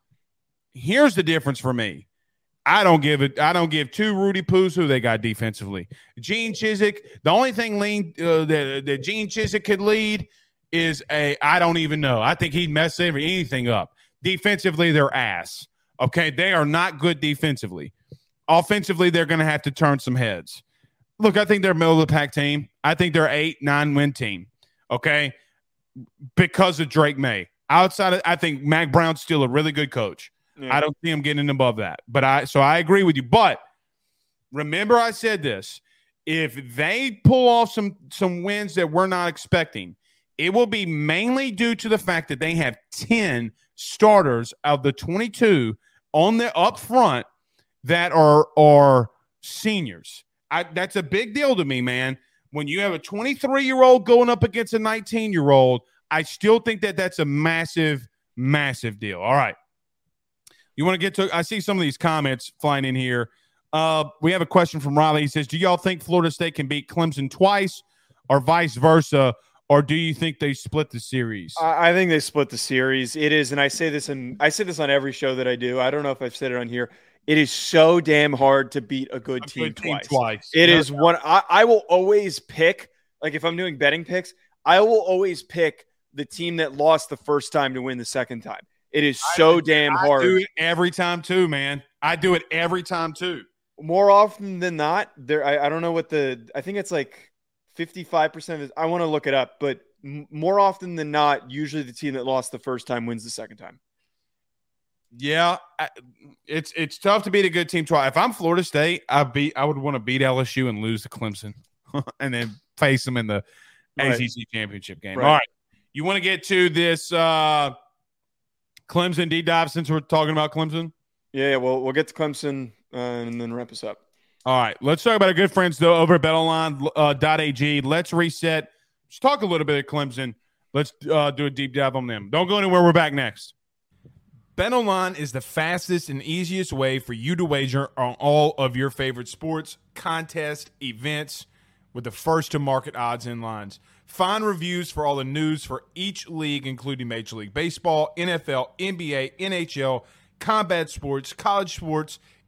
here's the difference for me I don't give it. I don't give two Rudy Poos who they got defensively. Gene Chizik. The only thing lean uh, that, that Gene Chizik could lead is a. I don't even know. I think he'd mess every, anything up. Defensively, they're ass. Okay, they are not good defensively. Offensively, they're going to have to turn some heads. Look, I think they're middle of the pack team. I think they're eight nine win team. Okay, because of Drake Maye. Outside of, I think Mack Brown's still a really good coach. Yeah. I don't see him getting above that. But I so I agree with you. But remember, I said this: if they pull off some some wins that we're not expecting, it will be mainly due to the fact that they have ten starters of the twenty two on the up front that are are seniors. I, that's a big deal to me, man. When you have a 23 year old going up against a 19 year old, I still think that that's a massive, massive deal. All right. You want to get to? I see some of these comments flying in here. Uh, we have a question from Riley. He says, "Do y'all think Florida State can beat Clemson twice, or vice versa, or do you think they split the series?" I think they split the series. It is, and I say this, and I say this on every show that I do. I don't know if I've said it on here. It is so damn hard to beat a good, a team, good twice. team, twice. It no, is no. one I, I will always pick. Like if I'm doing betting picks, I will always pick the team that lost the first time to win the second time. It is so I, damn hard. I do it every time too, man. I do it every time too. More often than not, there. I, I don't know what the. I think it's like 55% of. I want to look it up, but more often than not, usually the team that lost the first time wins the second time. Yeah, it's it's tough to beat a good team twice. If I'm Florida State, I beat I would want to beat LSU and lose to Clemson, <laughs> and then face them in the right. ACC championship game. Right. All right, you want to get to this uh, Clemson deep dive since we're talking about Clemson? Yeah, yeah well, we'll get to Clemson uh, and then wrap us up. All right, let's talk about our good friends though over at BetOnline.ag. Uh, let's reset. Let's talk a little bit of Clemson. Let's uh, do a deep dive on them. Don't go anywhere. We're back next. BetOnline is the fastest and easiest way for you to wager on all of your favorite sports, contests, events with the first to market odds and lines. Find reviews for all the news for each league, including Major League Baseball, NFL, NBA, NHL, combat sports, college sports,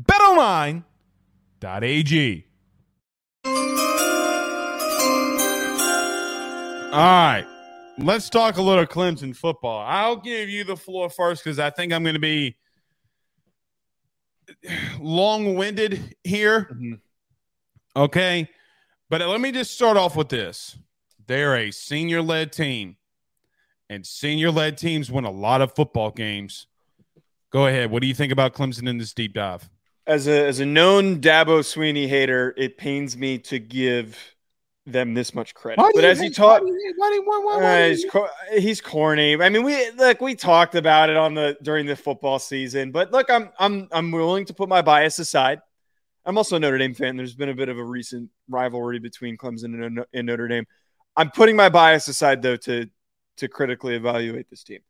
Betonline.ag. All right let's talk a little Clemson football. I'll give you the floor first because I think I'm going to be long winded here. Mm-hmm. Okay. But let me just start off with this they're a senior led team, and senior led teams win a lot of football games. Go ahead. What do you think about Clemson in this deep dive? As a, as a known Dabo Swinney hater, it pains me to give them this much credit. But as he taught, uh, he's, he's corny. I mean, we look, we talked about it on the during the football season. But look, I'm I'm I'm willing to put my bias aside. I'm also a Notre Dame fan. There's been a bit of a recent rivalry between Clemson and, and Notre Dame. I'm putting my bias aside though to to critically evaluate this team.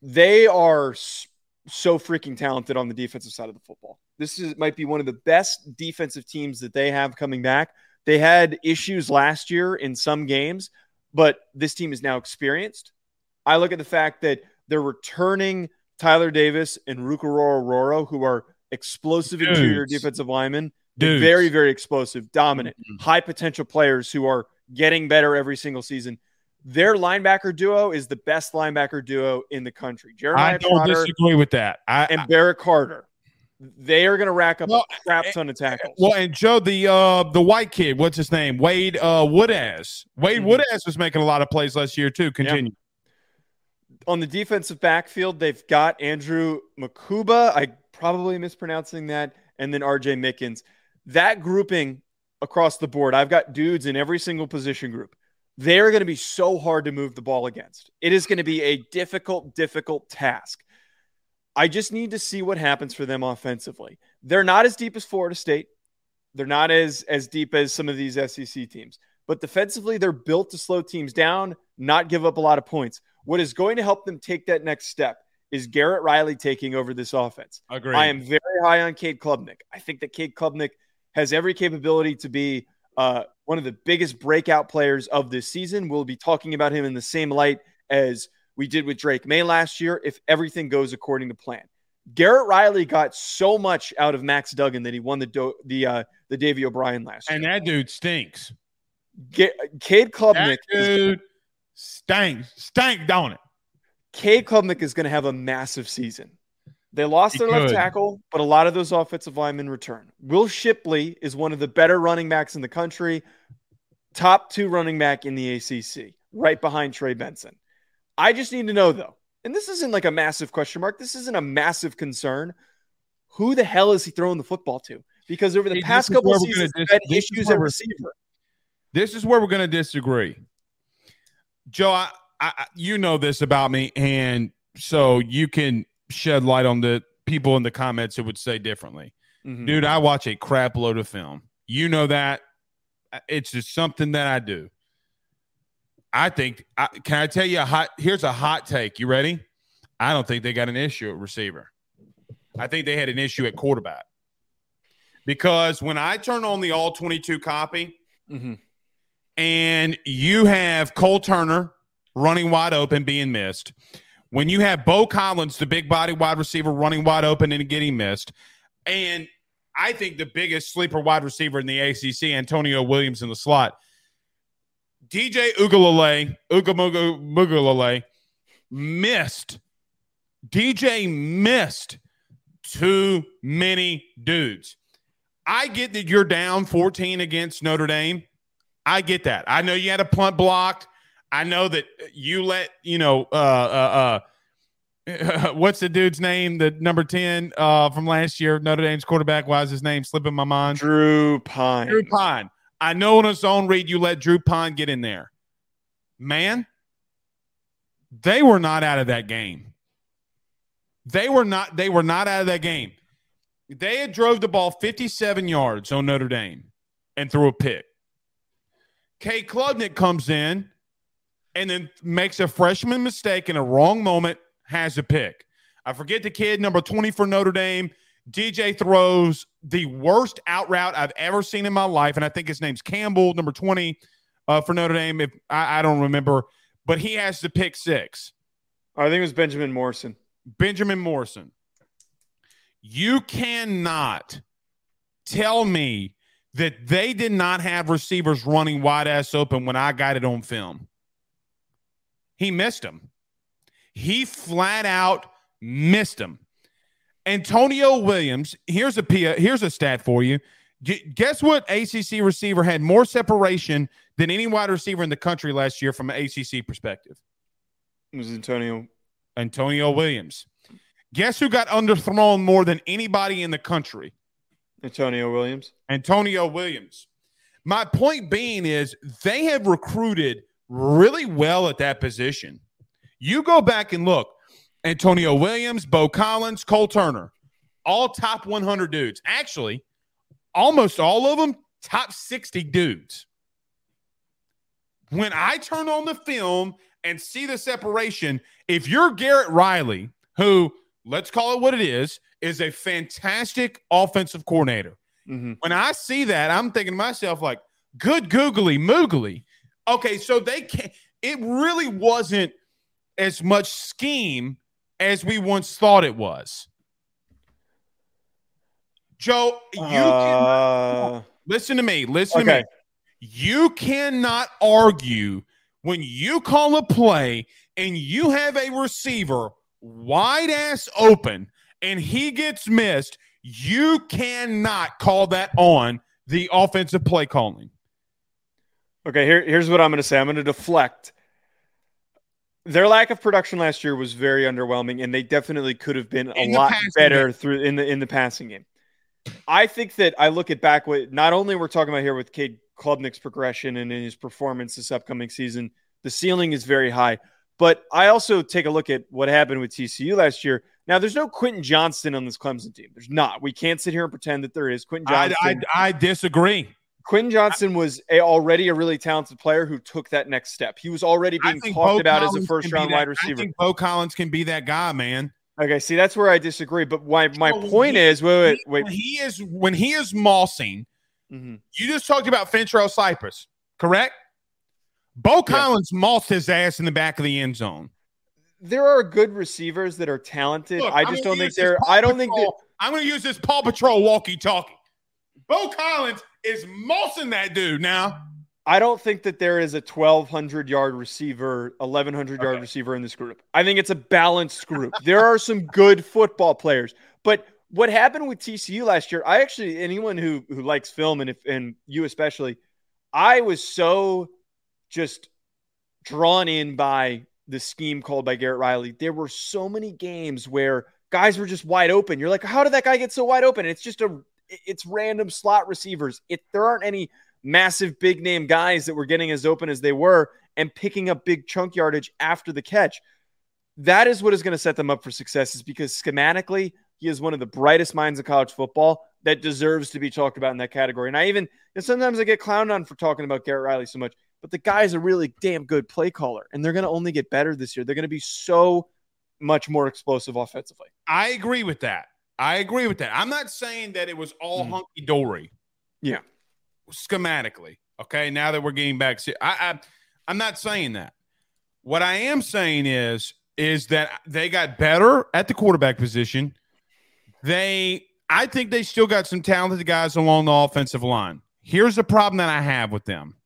They are so freaking talented on the defensive side of the football. This is might be one of the best defensive teams that they have coming back they had issues last year in some games, but this team is now experienced. I look at the fact that they're returning Tyler Davis and Rukaroro, Roro, who are explosive Dudes. interior defensive linemen. Very, very explosive, dominant, mm-hmm. high potential players who are getting better every single season. Their linebacker duo is the best linebacker duo in the country. Jeremiah I don't Trotter disagree with that. I, and Barrett Carter they are going to rack up well, a crap ton of tackles. Well, and Joe, the uh, the white kid, what's his name? Wade uh, Woodaz. Wade mm-hmm. Woodaz was making a lot of plays last year too. Continue. On the defensive backfield, they've got Andrew Mukuba. I probably mispronouncing that, and then R.J. Mickens. That grouping across the board, I've got dudes in every single position group. They're going to be so hard to move the ball against. It is going to be a difficult, difficult task. I just need to see what happens for them offensively. They're not as deep as Florida State. They're not as as deep as some of these SEC teams. But defensively, they're built to slow teams down, not give up a lot of points. What is going to help them take that next step is Garrett Riley taking over this offense. Agreed. I am very high on Cade Klubnik. I think that Cade Klubnik has every capability to be uh, one of the biggest breakout players of this season. We'll be talking about him in the same light as we did with Drake Maye last year if everything goes according to plan. Garrett Riley got so much out of Max Duggan that he won the do- the uh, the Davy O'Brien last and year. And that dude stinks. Get, Cade Klubnik that dude is, stinks. Stank, don't it? Cade Klubnik is going to have a massive season. They lost He their left tackle, but a lot of those offensive linemen return. Will Shipley is one of the better running backs in the country, top two running back in the ACC, right behind Trey Benson. I just need to know though, and this isn't like a massive question mark. This isn't a massive concern. Who the hell is he throwing the football to? Because over the this past couple where of we're gonna seasons, dis- had issues at receiver. This is where we're going to disagree. Joe, I, I, you know this about me, and so you can shed light on the people in the comments who would say differently. Mhm. Dude, I watch a crap load of film. You know that. It's just something that I do. I think. I, can I tell you a hot? Here's a hot take. You ready? I don't think they got an issue at receiver. I think they had an issue at quarterback. Because when I turn on the all 22 copy, Mhm. and you have Cole Turner running wide open, being missed. When you have Beaux Collins, the big body wide receiver, running wide open and getting missed, and I think the biggest sleeper wide receiver in the ACC, Antonio Williams in the slot, DJ Ugalale, Ugamugalale, missed. DJ missed too many dudes. I get that you're down 14 against Notre Dame. I get that. I know you had a punt blocked. I know that you let, you know, uh, uh, uh, <laughs> what's the dude's name? The number 10 uh, from last year, Notre Dame's quarterback. Why is his name slipping my mind? Drew Pyne. Drew Pyne. I know on his own read you let Drew Pyne get in there. Man, they were not out of that game. They were not they were not out of that game. They had drove the ball 57 yards on Notre Dame and threw a pick. Cade Klubnik comes in and then makes a freshman mistake in a wrong moment, has a pick. I forget the kid, number 20 for Notre Dame. DJ throws the worst out route I've ever seen in my life. And I think his name's Campbell, number 20 uh, for Notre Dame. If I, I don't remember, but he has the pick six. I think it was Benjamin Morrison. Benjamin Morrison. You cannot tell me that they did not have receivers running wide ass open when I got it on film. He missed them. He flat out missed them. Antonio Williams, here's a here's a stat for you. Guess what ACC receiver had more separation than any wide receiver in the country last year from an ACC perspective? It was Antonio. Antonio Williams. Guess who got underthrown more than anybody in the country? Antonio Williams. Antonio Williams. My point being is they have recruited really well at that position. You go back and look Antonio Williams, Beaux Collins, Cole Turner, all top 100 dudes. Actually, almost all of them top 60 dudes. When I turn on the film and see the separation, if you're Garrett Riley, who, let's call it what it is, is a fantastic offensive coordinator. Mhm. When I see that, I'm thinking to myself, like, good googly moogly. Okay, so they can't, it really wasn't as much scheme as we once thought it was. Joe, you can Uh, listen to me. Listen to me. You cannot argue when you call a play and you have a receiver wide ass open and he gets missed. You cannot call that on the offensive play calling. Okay, here, here's what I'm going to say. I'm going to deflect. Their lack of production last year was very underwhelming, and they definitely could have been a In the lot better through in the in the passing game. I think that I look at back what not only we're talking about here with Cade Klubnik's progression and in his performance this upcoming season, the ceiling is very high. But I also take a look at what happened with TCU last year. Now, there's no Quentin Johnston on this Clemson team. There's not. We can't sit here and pretend that there is. Quentin I, I, I disagree. Quentin Johnston was a, already a really talented player who took that next step. He was already being talked Bo about as a first round that- wide I receiver. think Beaux Collins can be that guy, man. Okay, see, that's where I disagree. But my, my So point he- is wait, wait, wait. When he is when he is mossing, Mhm. you just talked about Fentrell Cypress, correct? Beaux Collins mossed his ass in the back of the end zone. There are good receivers that are talented. Look, I just don't think they're. I don't think that. Patrol- I'm going to use this Paw Patrol walkie talkie. Beaux Collins is mossing that dude now. I don't think that there is a 1200 yard receiver, 1100 yard okay. receiver in this group. I think it's a balanced group. there are some good football players, but what happened with TCU last year, I actually anyone who who likes film and if and you especially, I was so just drawn in by the scheme called by Garrett Riley. There were so many games where guys were just wide open. You're like, how did that guy get so wide open? it's just a it's random slot receivers. It there aren't any massive big name guys that were getting as open as they were and picking up big chunk yardage after the catch. That is what is going to set them up for success, is because schematically, he is one of the brightest minds in college football that deserves to be talked about in that category. And I even, and sometimes I get clowned on for talking about Garrett Riley so much, but the guy's a really damn good play caller, and they're going to only get better this year. They're going to be so much more explosive offensively. I agree with that. I agree with that. I'm not saying that it was all mm. hunky dory. Yeah schematically. Okay, now that we're getting back, I, I I'm not saying that. What I am saying is is that they got better at the quarterback position. They, I think they still got some talented guys along the offensive line. Here's the problem that I have with them.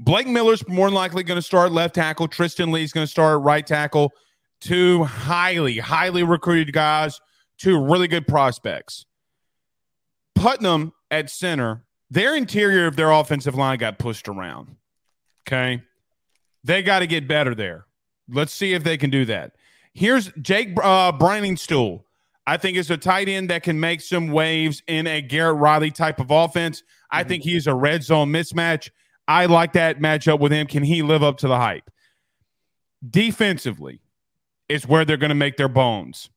Blake Miller's more than likely going to start left tackle. Tristan Leigh's going to start right tackle. Two highly, highly recruited guys, two really good prospects. Putnam at center their interior of their offensive line got pushed around. Okay. They got to get better there. Let's see if they can do that. Here's Jake uh, Briningstool. I think is a tight end that can make some waves in a Garrett Riley type of offense. I mm-hmm. think he's a red zone mismatch. I like that matchup with him. Can he live up to the hype? Defensively is where they're going to make their bones.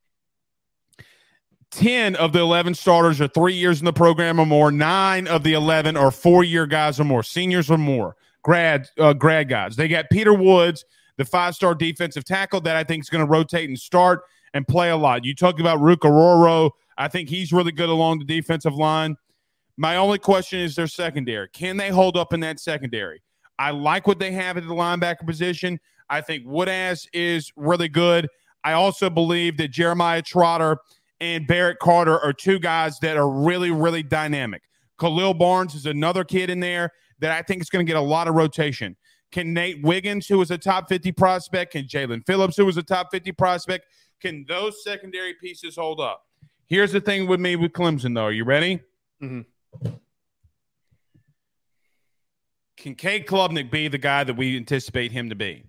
10 of the 11 starters are three years in the program or more. Nine of the 11 are four year guys or more, seniors or more, grad, uh, grad guys. They got Peter Woods, the five star defensive tackle that I think is going to rotate and start and play a lot. You talk about Ruke I think he's really good along the defensive line. My only question is their secondary. Can they hold up in that secondary? I like what they have at the linebacker position. I think Woodaz is really good. I also believe that Jeremiah Trotter and Barrett Carter are two guys that are really, really dynamic. Khalil Barnes is another kid in there that I think is going to get a lot of rotation. Can Nate Wiggins, who was a top 50 prospect, can Jalyn Phillips, who was a top 50 prospect, can those secondary pieces hold up? Here's the thing with me with Clemson, though. Are you ready? Mm-hmm. Can Cade Klubnik be the guy that we anticipate him to be?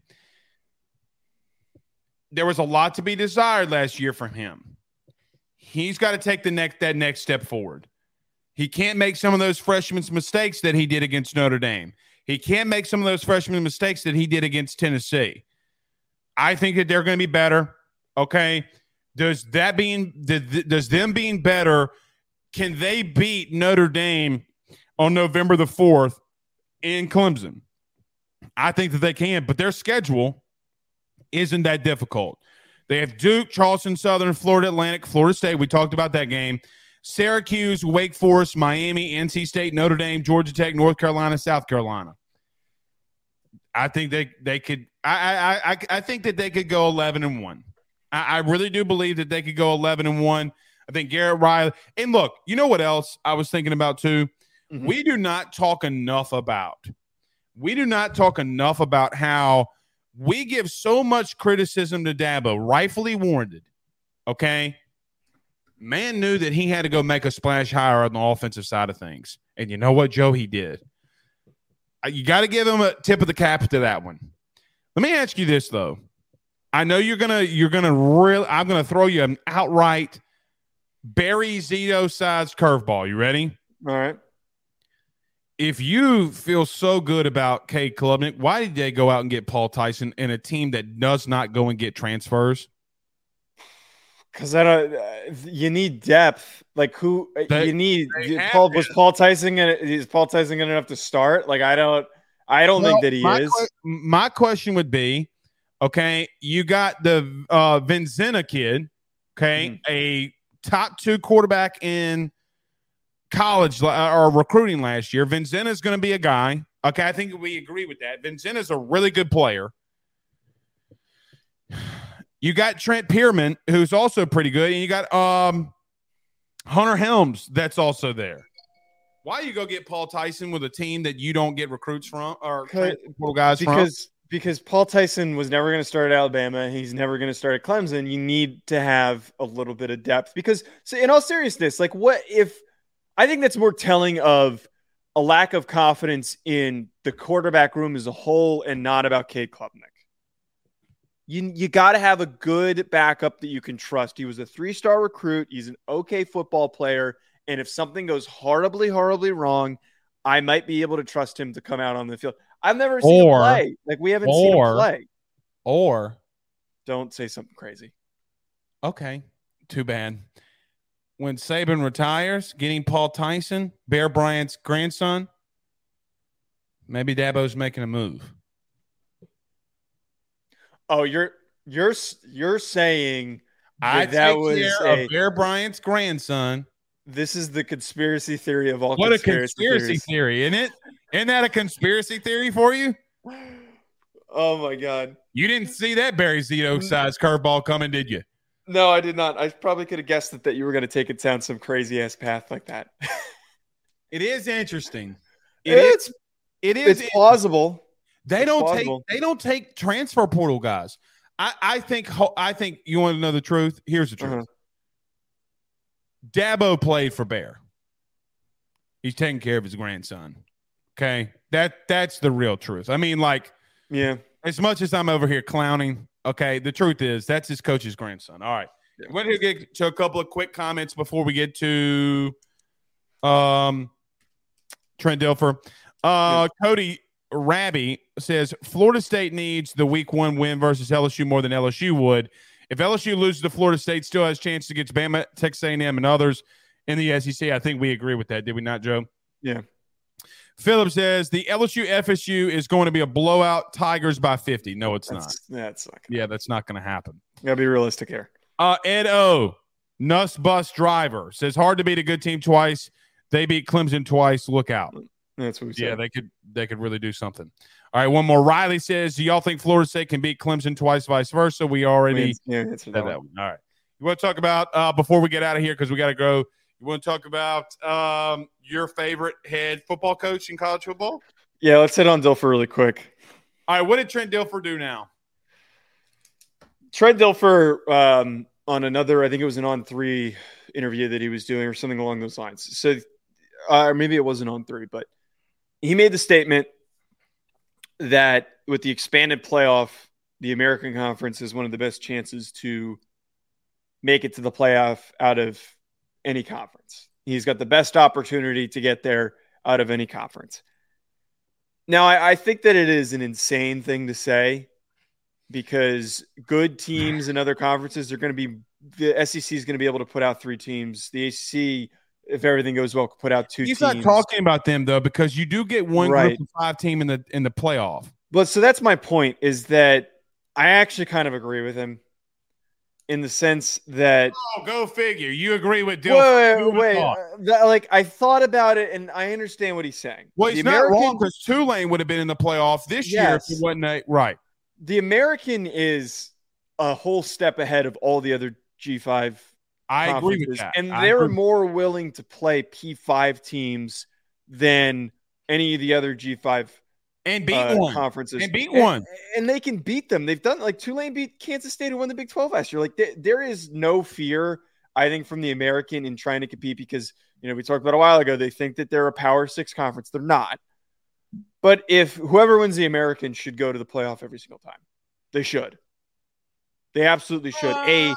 There was a lot to be desired last year from him he's got to take the next that next step forward. He can't make some of those freshmen's mistakes that he did against Notre Dame. He can't make some of those freshman mistakes that he did against Tennessee. I think that they're going to be better. Okay. Does that being does them being better, can they beat Notre Dame on November the 4th in Clemson? I think that they can, but their schedule isn't that difficult. They have Duke, Charleston Southern, Florida Atlantic, Florida State. We talked about that game. Syracuse, Wake Forest, Miami, NC State, Notre Dame, Georgia Tech, North Carolina, South Carolina. I think they they could. I I I, I think that they could go eleven and one. I, I really do believe that they could go eleven and one. I think Garrett Riley. And look, you know what else I was thinking about too? Mm-hmm. We do not talk enough about. We do not talk enough about how we give so much criticism to Dabo, rightfully warranted. Okay. Man knew that he had to go make a splash higher on the offensive side of things. And you know what, Joe? He did. Uh, you got to give him a tip of the cap to that one. Let me ask you this though. I know you're gonna you're gonna really I'm gonna throw you an outright Barry Zito sized curveball. You ready? All right if you feel so good about Cade Klubnik, why did they go out and get Paul Tyson in a team that does not go and get transfers? Because I don't. Uh, you need depth. Like who uh, they, you need? Paul was Paul Tyson. And is Paul Tyson going to have to start? Like I don't. I don't well, think that he my is. Que- my question would be, okay, you got the uh, Vizzina kid, okay, mm-hmm. a top two quarterback in college uh, or recruiting last year. Vizzina is going to be a guy. Okay, I think we agree with that. Vizzina is a really good player. You got Trent Pearman, who's also pretty good, and you got um Hunter Helms that's also there. Why you go get Paul Tyson with a team that you don't get recruits from or Because- guys from? because because Paul Tyson was never going to start at Alabama. He's never going to start at Clemson. You need to have a little bit of depth because, so in all seriousness, like what if I think that's more telling of a lack of confidence in the quarterback room as a whole and not about Cade Klubnik. You you got to have a good backup that you can trust. He was a three star recruit. He's an okay football player, and if something goes horribly horribly wrong, I might be able to trust him to come out on the field. I've never seen Or- him play. Like we haven't seen him or- play. or Don't say something crazy. okay, too bad. When Saban retires, getting Paul Tyson, Bear Bryant's grandson, maybe Dabo's making a move. Oh, you're you're you're saying I that, that take was care a, of Bear Bryant's grandson. this is the conspiracy theory of all What a conspiracy conspiracy theories. theory, isn't it? Isn't that a conspiracy theory for you? Oh my god. You didn't see that Barry Zito size curveball coming, did you? No, I did not. I probably could have guessed that, that you were going to take it down some crazy ass path like that. It is interesting. <laughs> It is. it's It is. it's plausible. They it's don't plausible. take. They don't take transfer portal guys. I, I think. I think you want to know the truth. Here's the truth. Uh-huh. Dabo played for Bear. He's taking care of his grandson. Okay, that that's the real truth. I mean, like Yeah. as much as I'm over here clowning, okay, the truth is that's his coach's grandson. All right. Yeah. We're going to get to a couple of quick comments before we get to um Trent Dilfer. Uh Cody Rabby says Florida State needs the week one win versus LSU more than LSU would. If LSU loses to Florida State, still has chance against Bama, Texas A&M, and others in the SEC. I think we agree with that, did we not, Joe? Yeah. Philip says the LSU FSU is going to be a blowout. Tigers by 50. No, it's not. That's, that's not gonna, Yeah, that's not going to happen. gotta be realistic here. Uh, Ed O, Nuss Bus Driver says hard to beat a good team twice. They beat Clemson twice. Look out. That's what we said. Yeah, they could they could really do something. All right, one more. Riley says, "Do y'all think Florida State can beat Clemson twice, vice versa?" We already yeah, that that one. one. All right. You want to talk about uh, before we get out of here because we got to go. You want to talk about um, your favorite head football coach in college football? Yeah, let's hit on Dilfer really quick. All right, what did Trent Dilfer do now? Trent Dilfer um, on another, I think it was an On3 interview that he was doing or something along those lines. So, uh, or maybe it wasn't On3, but he made the statement that with the expanded playoff, the American Conference is one of the best chances to make it to the playoff out of any conference. He's got the best opportunity to get there out of any conference. Now, I, I think that it is an insane thing to say because good teams in other conferences are going to be the SEC is going to be able to put out three teams. The ACC, if everything goes well, could put out two He's teams. not talking about them though, because you do get one Right. group of five team in the in the playoff. But so that's my point is that I actually kind of agree with him in the sense that Oh, go figure. You agree with Dilfer? wait, wait, wait, uh, that- like I thought about it and I understand what he's saying. Well, The he's not wrong because Tulane would have been in the playoff this year if it wasn't a, right. The American is a whole step ahead of all the other G5 I agree with that. And I they're agree. more willing to play P5 teams than any of the other G5 and beat uh, one conferences. and beat one. And they can beat them. They've done like Tulane beat Kansas State who won the Big 12 last year. Like there, there is no fear, I think, from the American in trying to compete because, you know, we talked about a while ago, they think that they're a power six conference. They're not. But if whoever wins the American should go to the playoff every single time, they should. They absolutely should. A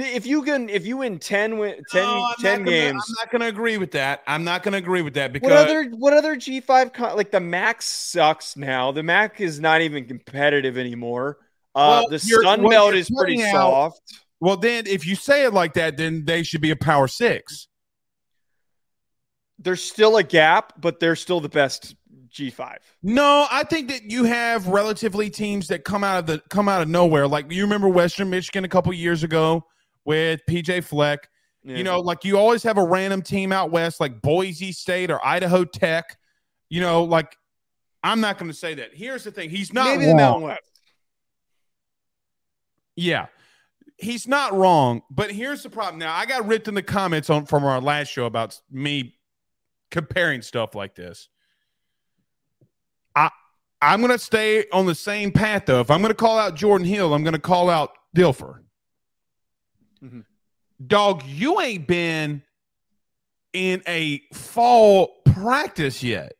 if you can if you win 10 win 10, No, I'm 10 not gonna- games I'm not going to agree with that. I'm not going to agree with that because what other what other G5 con- like the MAC sucks now. The MAC is not even competitive anymore. Uh Well, the Sun Belt is pretty out- soft. well, then if you say it like that, then they should be a power six. There's still a gap, but they're still the best G5. No, I think that you have relatively teams that come out of the come out of nowhere. Like you remember Western Michigan a couple years ago with PJ Fleck. Yeah. You know, like you always have a random team out west, like Boise State or Idaho Tech. You know, like I'm not going to say that. Here's the thing: he's not maybe the wrong. Mountain West. Yeah, he's not wrong. But here's the problem. Now, I got ripped in the comments on from our last show about me comparing stuff like this. I I'm gonna stay on the same path though. If I'm gonna call out Jordan Hill, I'm gonna call out Dilfer. Mhm. Dog, you ain't been in a fall practice yet.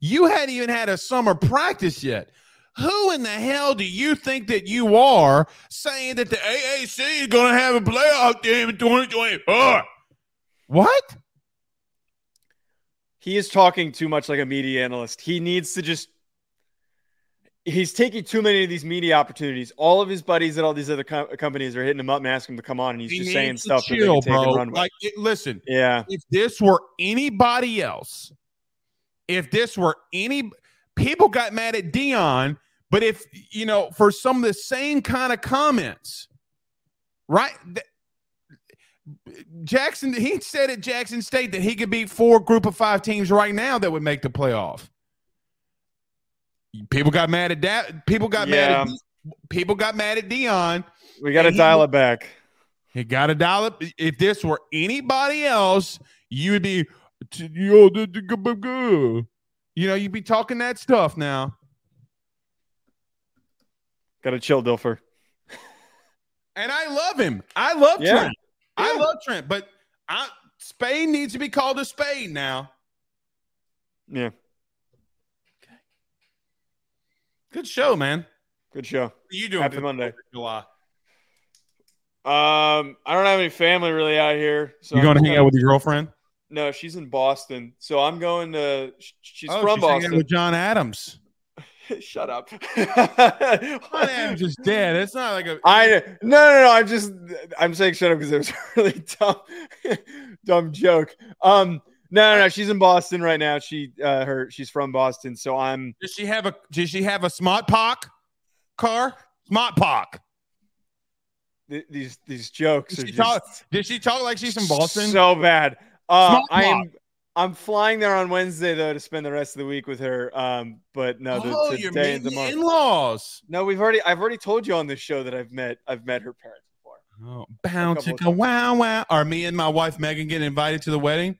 You hadn't even had a summer practice yet. Who in the hell do you think that you are saying that the AAC is going to have a playoff game in 2024? What? He is talking too much like a media analyst. He needs to just. He's taking too many of these media opportunities. All of his buddies at all these other com- companies are hitting him up and asking him to come on, and he's He just saying stuff chill, can take and bro. Like, it- listen, yeah, if this were anybody else, if this were any people got mad at Deion, but if you know, for some of the same kind of comments, right? th- Jackson, he said at Jackson State that he could beat four group of five teams right now that would make the playoff. People got mad at that. People got mad at people got mad at Deion. we got to he- dial it back. You got to dial it. If this were anybody else, you would be, yo, you know, you'd be talking that stuff now. Got to chill, Dilfer. And I love him. I love Yeah. Trent. I love Trent, but I, Spade needs to be called a Spade now. Yeah, Good show, man. good show. What are you doing? Happy Monday. July? Um, I don't have any family really out here. So You going to hang out with your girlfriend? No, she's in Boston. So I'm going to. She's oh, from she's Boston. with John Adams. <laughs> Shut up. <laughs> John Adams is dead. It's not like a. <laughs> I no no no. I'm just I'm saying shut up because it was a really dumb dumb joke. Um no no no. She's in Boston right now. She uh her she's from Boston. So I'm Does she have a? Does she have a Smart Pock car? Smart Pock. th- these these jokes Did are she, just talk, did she talk like she's from Boston? So bad. Uh, I am I'm flying there on Wednesday though to spend the rest of the week with her. Um, but no, the, oh, you're meeting the tomorrow. in-laws. No, we've already. I've already told you on this show that I've met. I've met her parents before. Oh, bounce to go wow wow. Are me and my wife Megan getting invited to the wedding?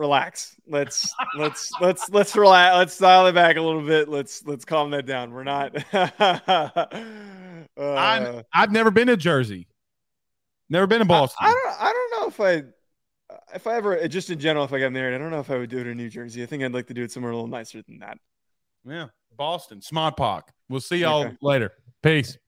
Relax. Let's let's let's let's relax. Let's dial it back a little bit. Let's let's calm that down. We're not. <laughs> uh, I'm, I've never been to Jersey. Never been to Boston. I, I don't. I don't know if I. If I ever, just in general, if I got married, I don't know if I would do it in New Jersey. I think I'd like to do it somewhere a little nicer than that. yeah, Boston. Smart We'll see y'all Okay. later. Peace.